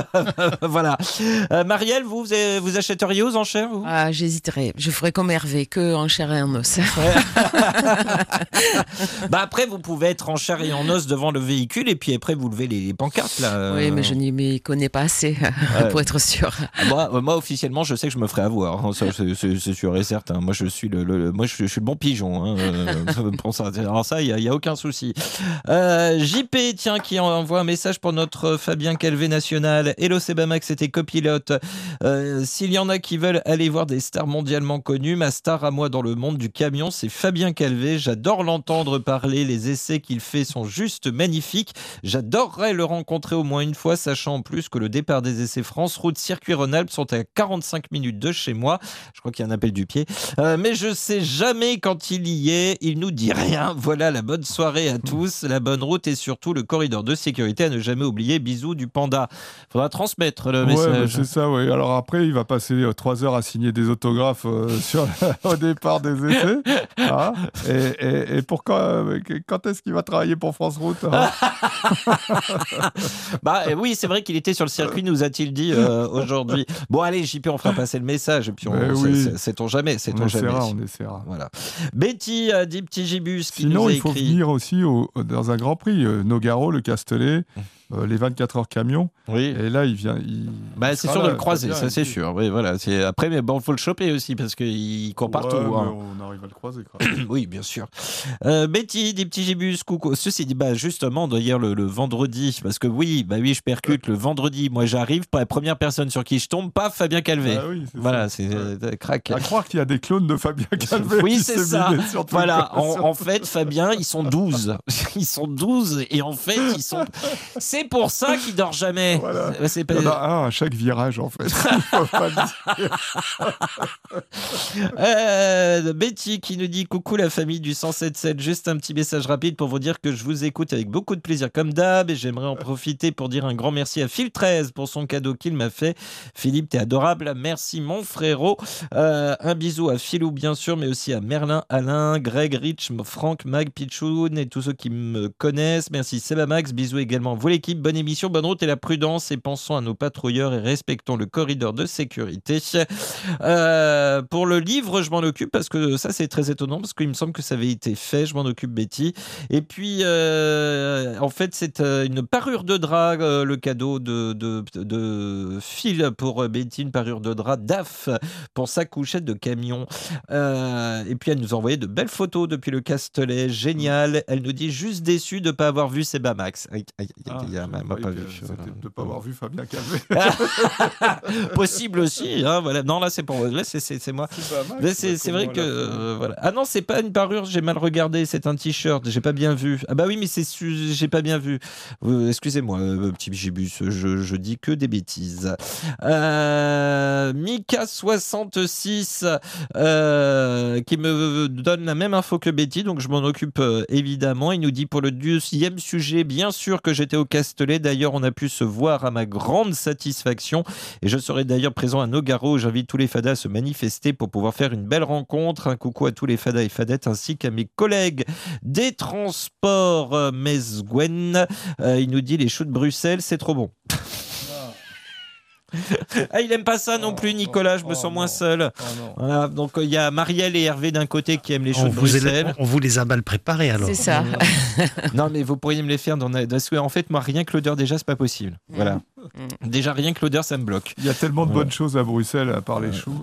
voilà. Euh, Marielle, vous, vous, achèteriez aux enchères, vous? Ah, j'hésiterais. Je ferais comme Hervé, que en chair et en os. Bah après, vous pouvez être en chair et en os devant le véhicule et puis après vous levez les, les pancartes là. Oui, mais je n'y m'y connais pas assez Ouais. pour être sûr. Ah, Moi, euh, moi officiellement, je sais que je me ferai avoir. hein, c'est- sûr et certain. Moi, je suis le, le- moi, je, suis- le bon pigeon. hein, euh, ça. Alors ça, il y, a- il y a aucun souci. Euh, JP, tiens, qui envoie un message pour notre Fabien Calvé national. Hello Sebamax, c'était copilote. Euh, S'il y en a qui veulent aller voir des stars mondialement connues, ma star à moi dans le monde du camion, c'est Fabien Calvé. J'adore l'entendre parler. Les essais qu'il fait sont juste magnifiques. J'adorerais le rencontrer au moins une fois, sachant en plus que le départ des essais France Route Circuit Rhône-Alpes sont à 45 minutes de chez moi. Je crois qu'il y a un appel du pied. Euh, mais je sais jamais quand il y est. Il nous dit rien. Voilà la bonne soirée à tous, la bonne route et surtout le corridor de sécurité à ne jamais oublier. Bisous du panda. Faudra transmettre le Ouais, message. c'est ça, oui. Alors après, il va passer euh, trois heures à signer des autographes euh, sur, au départ des essais. hein. et, et, et pourquoi, euh, quand est-ce qu'il va travailler pour France Route hein bah euh, oui, c'est vrai qu'il était sur le circuit, nous a-t-il dit euh, aujourd'hui. Bon allez, JP, on fera passer le message et puis on, c'est- oui. sait-on jamais, On sait-on jamais. essaiera, on essaiera. Voilà. Betty a dit petit gibus qui Sinon, nous a il faut écrit. venir aussi au- dans un Grand Prix. euh, Nogaro, le Castellet, euh, les 24 heures camion. Oui. Et là, il vient. il- Bah, c'est sûr de le croiser, ça c'est sûr. Oui, voilà. C'est après, mais bon, faut le choper aussi parce qu'il court partout. Ouais, hein. On arrive à le croiser. Quoi. oui, bien sûr. Euh, Betty, des petits gibus, coucou. Ceci dit, bah, justement, d'ailleurs, le, le vendredi, parce que oui, bah oui, je percute le vendredi. Moi, j'arrive, la première personne sur qui je tombe, paf, Fabien Calvé. Ah oui, c'est voilà, c'est euh, crac. À croire qu'il y a des clones de Fabien Calvé. Oui, c'est ça. Voilà, en, en fait, Fabien, ils sont 12. Ils sont 12 et en fait, ils sont. C'est C'est pour ça qu'il dort jamais. Voilà. C'est pas- Il y en a un à chaque virage, en fait. Euh, Betty qui nous dit coucou la famille du 177. Juste un petit message rapide pour vous dire que je vous écoute avec beaucoup de plaisir comme d'hab et j'aimerais en profiter pour dire un grand merci à Phil 13 pour son cadeau qu'il m'a fait. Philippe, t'es adorable. Merci mon frérot. Euh, un bisou à Philou bien sûr, mais aussi à Merlin, Alain, Greg, Rich, Franck, Mag, Pichoun et tous ceux qui me connaissent. Merci Seba Max. Bisous également vous l'équipe. Bonne émission, bonne route et la prudence et pensons à nos patrouilleurs et respectons le corridor de sécurité. Euh, pour le livre, je m'en occupe parce que ça c'est très étonnant parce qu'il me semble que ça avait été fait. Je m'en occupe Betty. Et puis euh, en fait c'est euh, une parure de drap, le cadeau de, de, de pour Betty, une parure de drap DAF pour sa couchette de camion. Et puis elle nous a envoyé de belles photos depuis le Castellet, génial. Elle nous dit juste déçue de ne pas avoir vu Seba Max. Aïe, aïe, aïe, m'a pas vu. De ne pas avoir vu Fabien Calvé. Possible aussi. hein, voilà. Non, là, c'est pour là, c'est- moi. C'est c'est vrai que euh, voilà. Ah non, c'est pas une parure. J'ai mal regardé. C'est un t-shirt. J'ai pas bien vu. Ah bah oui, mais c'est j'ai pas bien vu. Euh, Excusez-moi, euh, petit gibus. Je, je dis que des bêtises. Euh, Mika 66 euh, qui me donne la même info que Betty, donc je m'en occupe évidemment. Il nous dit pour le deuxième sujet, bien sûr que j'étais au D'ailleurs, on a pu se voir à ma grande satisfaction. Et je serai d'ailleurs présent à Nogaro. J'invite tous les fadas à se manifester pour pouvoir faire une belle rencontre. Un coucou à tous les fadas et fadettes ainsi qu'à mes collègues des transports euh, Mesguen. Euh, il nous dit les choux de Bruxelles, c'est trop bon. Ah, il aime pas ça non plus, Nicolas. Je me sens moins seul. Voilà, donc il y a Marielle et Hervé d'un côté qui aiment les choux On de vous, Bruxelles. est- on vous les a mal préparés alors. C'est ça. non, mais vous pourriez me les faire dans en fait, moi, rien que l'odeur déjà, c'est pas possible. Voilà. Déjà, rien que l'odeur, ça me bloque. Il y a tellement de Voilà. bonnes choses à Bruxelles, à part les choux.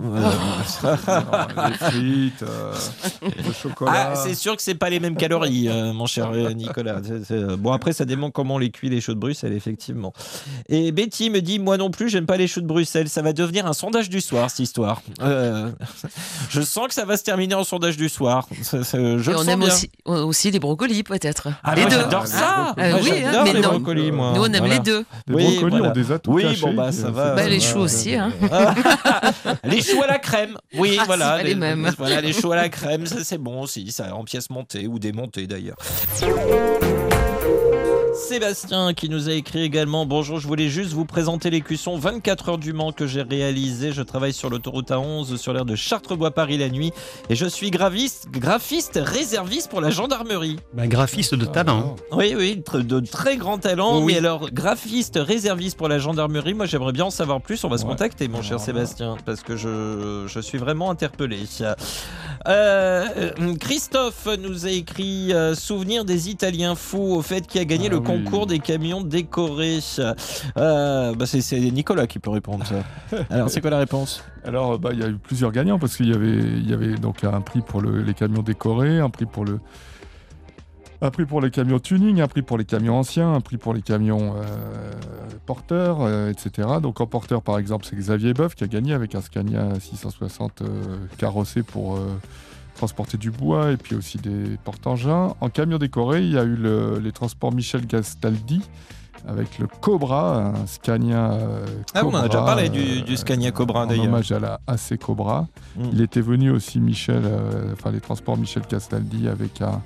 les frites, euh, le chocolat. Ah, c'est sûr que c'est pas les mêmes calories, euh, mon cher euh, Nicolas. C'est- c'est- Bon, après, ça dépend comment on les cuit les choux de Bruxelles, effectivement. Et Betty me dit, moi non plus, j'aime pas les choux de Bruxelles. Ça va devenir un sondage du soir, cette histoire. Euh, je sens que ça va se terminer en sondage du soir. Je le on sens aime bien. aussi, aussi les brocolis, peut-être. Ah, les moi, deux. j'adore ça. Euh, Moi, oui, j'adore hein, mais les non. brocolis, moi. Nous, on aime Voilà. les deux. Les brocolis, on les a tout Oui, cachés. bon, bah, ça va. Bah, les choux aussi. Hein. les choux à la crème, oui, Ah, voilà. les mêmes. Voilà, les choux à la crème, ça c'est bon aussi, ça en pièces montées ou démontées d'ailleurs. Sébastien qui nous a écrit également Bonjour, je voulais juste vous présenter l'écusson 24 heures du Mans que j'ai réalisé. Je travaille sur l'autoroute A11 sur l'aire de Chartrebois-Paris la nuit et je suis graviste, graphiste réserviste pour la gendarmerie. Bah, graphiste de talent. Oui, oui, tr- de très grands talents. Oh oui. Mais alors, graphiste, réserviste pour la gendarmerie, moi j'aimerais bien en savoir plus. On va se contacter, mon cher Sébastien, parce que je, je suis vraiment interpellé. Euh, Christophe nous a écrit euh, Souvenir des Italiens fous au fait qui a gagné Ah le oui. concours des camions décorés. Euh, bah, c'est, Nicolas qui peut répondre ça. Alors, c'est quoi la réponse? Alors, bah, il y a eu plusieurs gagnants parce qu'il y avait, y avait donc un prix pour le- les camions décorés, un prix pour le. Un prix pour les camions tuning, un prix pour les camions anciens, un prix pour les camions euh, porteurs, euh, etc. Donc en porteur, par exemple, c'est Xavier Boeuf qui a gagné avec un Scania 660 euh, carrossé pour transporter du bois et puis aussi des porte-engins. En camion décoré, il y a eu le- les transports Michel Gastaldi avec le Cobra, un Scania euh, Ah, on en a Cobra, déjà parlé du, du Scania Cobra d'ailleurs. hommage à la AC Cobra. Mm. Il était venu aussi Michel, euh, enfin les transports Michel Castaldi avec un,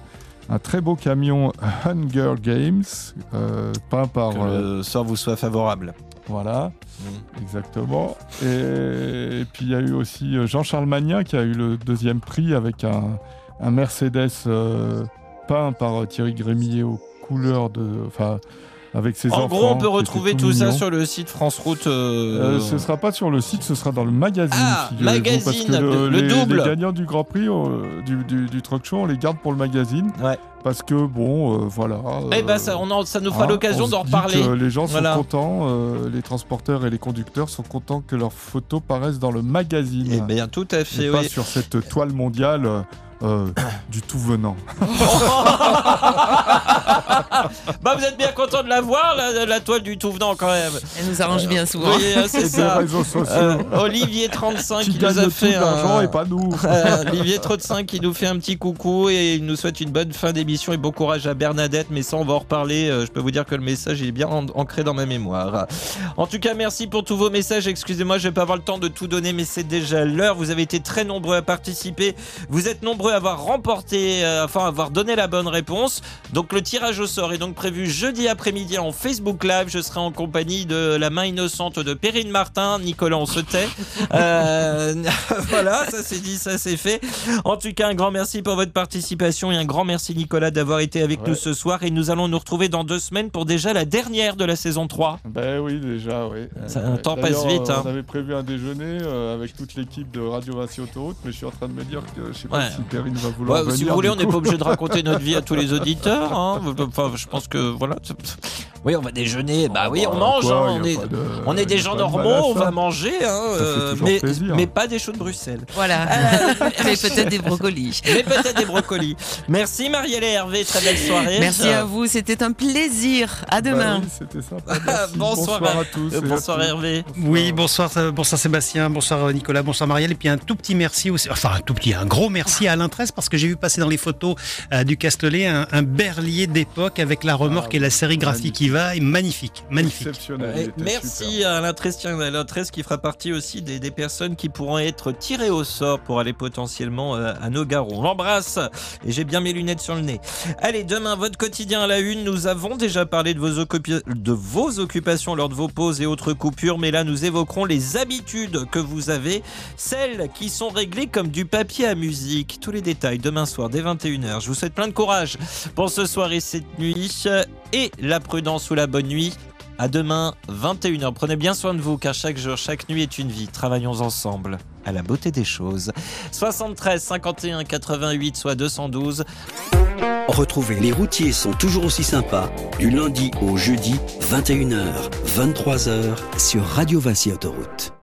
un très beau camion Hunger Games euh, peint par Que euh, le sort vous soit favorable. voilà Mm. exactement. Et, et puis il y a eu aussi euh, Jean-Charles Magnin qui a eu le deuxième prix avec un, un Mercedes euh, peint par euh, Thierry Grémillet aux couleurs de, enfin avec ses En enfants. gros, on peut retrouver tout tout ça sur le site France Route. Euh, euh, ce sera pas sur le site, ce sera dans le magazine. Ah, magazine, parce que le- le les, double. les gagnants du Grand Prix euh, du, du, du Truck Show, on les garde pour le magazine. Ouais. Parce que bon, euh, voilà. Eh ben, ça, on en- ça nous fera hein, l'occasion d'en reparler. les gens Voilà. sont contents, euh, les transporteurs et les conducteurs sont contents que leurs photos paraissent dans le magazine. Eh bien, tout à fait. et pas sur cette toile mondiale. Euh, Euh, du tout venant. bah vous êtes bien content de la voir, la, la toile du tout venant quand même. Elle nous arrange bien souvent. Oui, hein, c'est ça. réseaux sociaux. Euh, Olivier 35 qui qui nous a fait un... et pas nous. Euh, Olivier 35 qui nous fait un petit coucou et il nous souhaite une bonne fin d'émission et bon courage à Bernadette. Mais ça, on va en reparler. Euh, Je peux vous dire que le message est bien an- ancré dans ma mémoire. En tout cas, merci pour tous vos messages. Excusez-moi, je vais pas avoir le temps de tout donner, mais c'est déjà l'heure. Vous avez été très nombreux à participer. Vous êtes nombreux à avoir remporté, euh, enfin, avoir donné la bonne réponse. Donc, le tirage au sort est donc prévu jeudi après-midi en Facebook Live. Je serai en compagnie de la main innocente de Perrine Martin. Nicolas, on se tait. Euh, voilà, ça c'est dit, ça c'est fait. En tout cas, un grand merci pour votre participation et un grand merci Nicolas d'avoir été avec Ouais. nous ce soir. Et nous allons nous retrouver dans deux semaines pour déjà la dernière de la saison 3. Ben oui, déjà, oui. Ça, Euh, le temps passe vite, hein. On avait prévu un déjeuner avec toute l'équipe de Radio Vassi Autoroute, mais je suis en train de me dire que je sais pas Ouais. si Perrine va vouloir Ouais, venir. si vous voulez, on n'est pas obligé de raconter notre vie à tous les auditeurs. hein. Enfin, je pense que voilà. Oui, on va déjeuner. Bah oui, on bah, mange. quoi, hein. On est, pas de- on est y des gens normaux. On va manger, hein, euh, mais, pas des choux de Bruxelles. Voilà. Mais peut-être des brocolis. Mais peut-être des brocolis. Merci Marielle et Hervé. Très belle soirée. Merci à vous, c'était un plaisir. À Bah demain. oui, c'était sympa. merci. Bonsoir, à tous. À bonsoir tous. Hervé. Oui, bonsoir, bonsoir Sébastien, bonsoir Nicolas, bonsoir Marielle, et puis un tout petit merci aussi, enfin un tout petit, un gros merci à Alain Tresse parce que j'ai vu passer dans les photos euh, du Castellet un, un berlier d'époque avec la remorque Ah et la sérigraphie qui va, et magnifique, magnifique. Exceptionnel. merci super. à Alain qui fera partie aussi des, des personnes qui pourront être tirées au sort pour aller potentiellement euh, à Nogaro. On l'embrasse et j'ai bien mes lunettes sur le nez. Allez, demain, votre quotidien à la une. Nous avons déjà parlé de vos, occupa- de vos occupations lors de vos pauses et autres coupures, mais là, nous évoquerons les habitudes que vous avez, celles qui sont réglées comme du papier à musique. Tous les détails demain soir dès 21h. Je vous souhaite plein de courage pour ce soir et cette nuit et la prudence ou la bonne nuit. À demain, 21h. Prenez bien soin de vous, car chaque jour, chaque nuit est une vie. Travaillons ensemble à la beauté des choses. 73 51 88 soit 212. Retrouvez Les routiers sont toujours aussi sympas du lundi au jeudi 21h, 23h sur Radio Vinci Autoroute.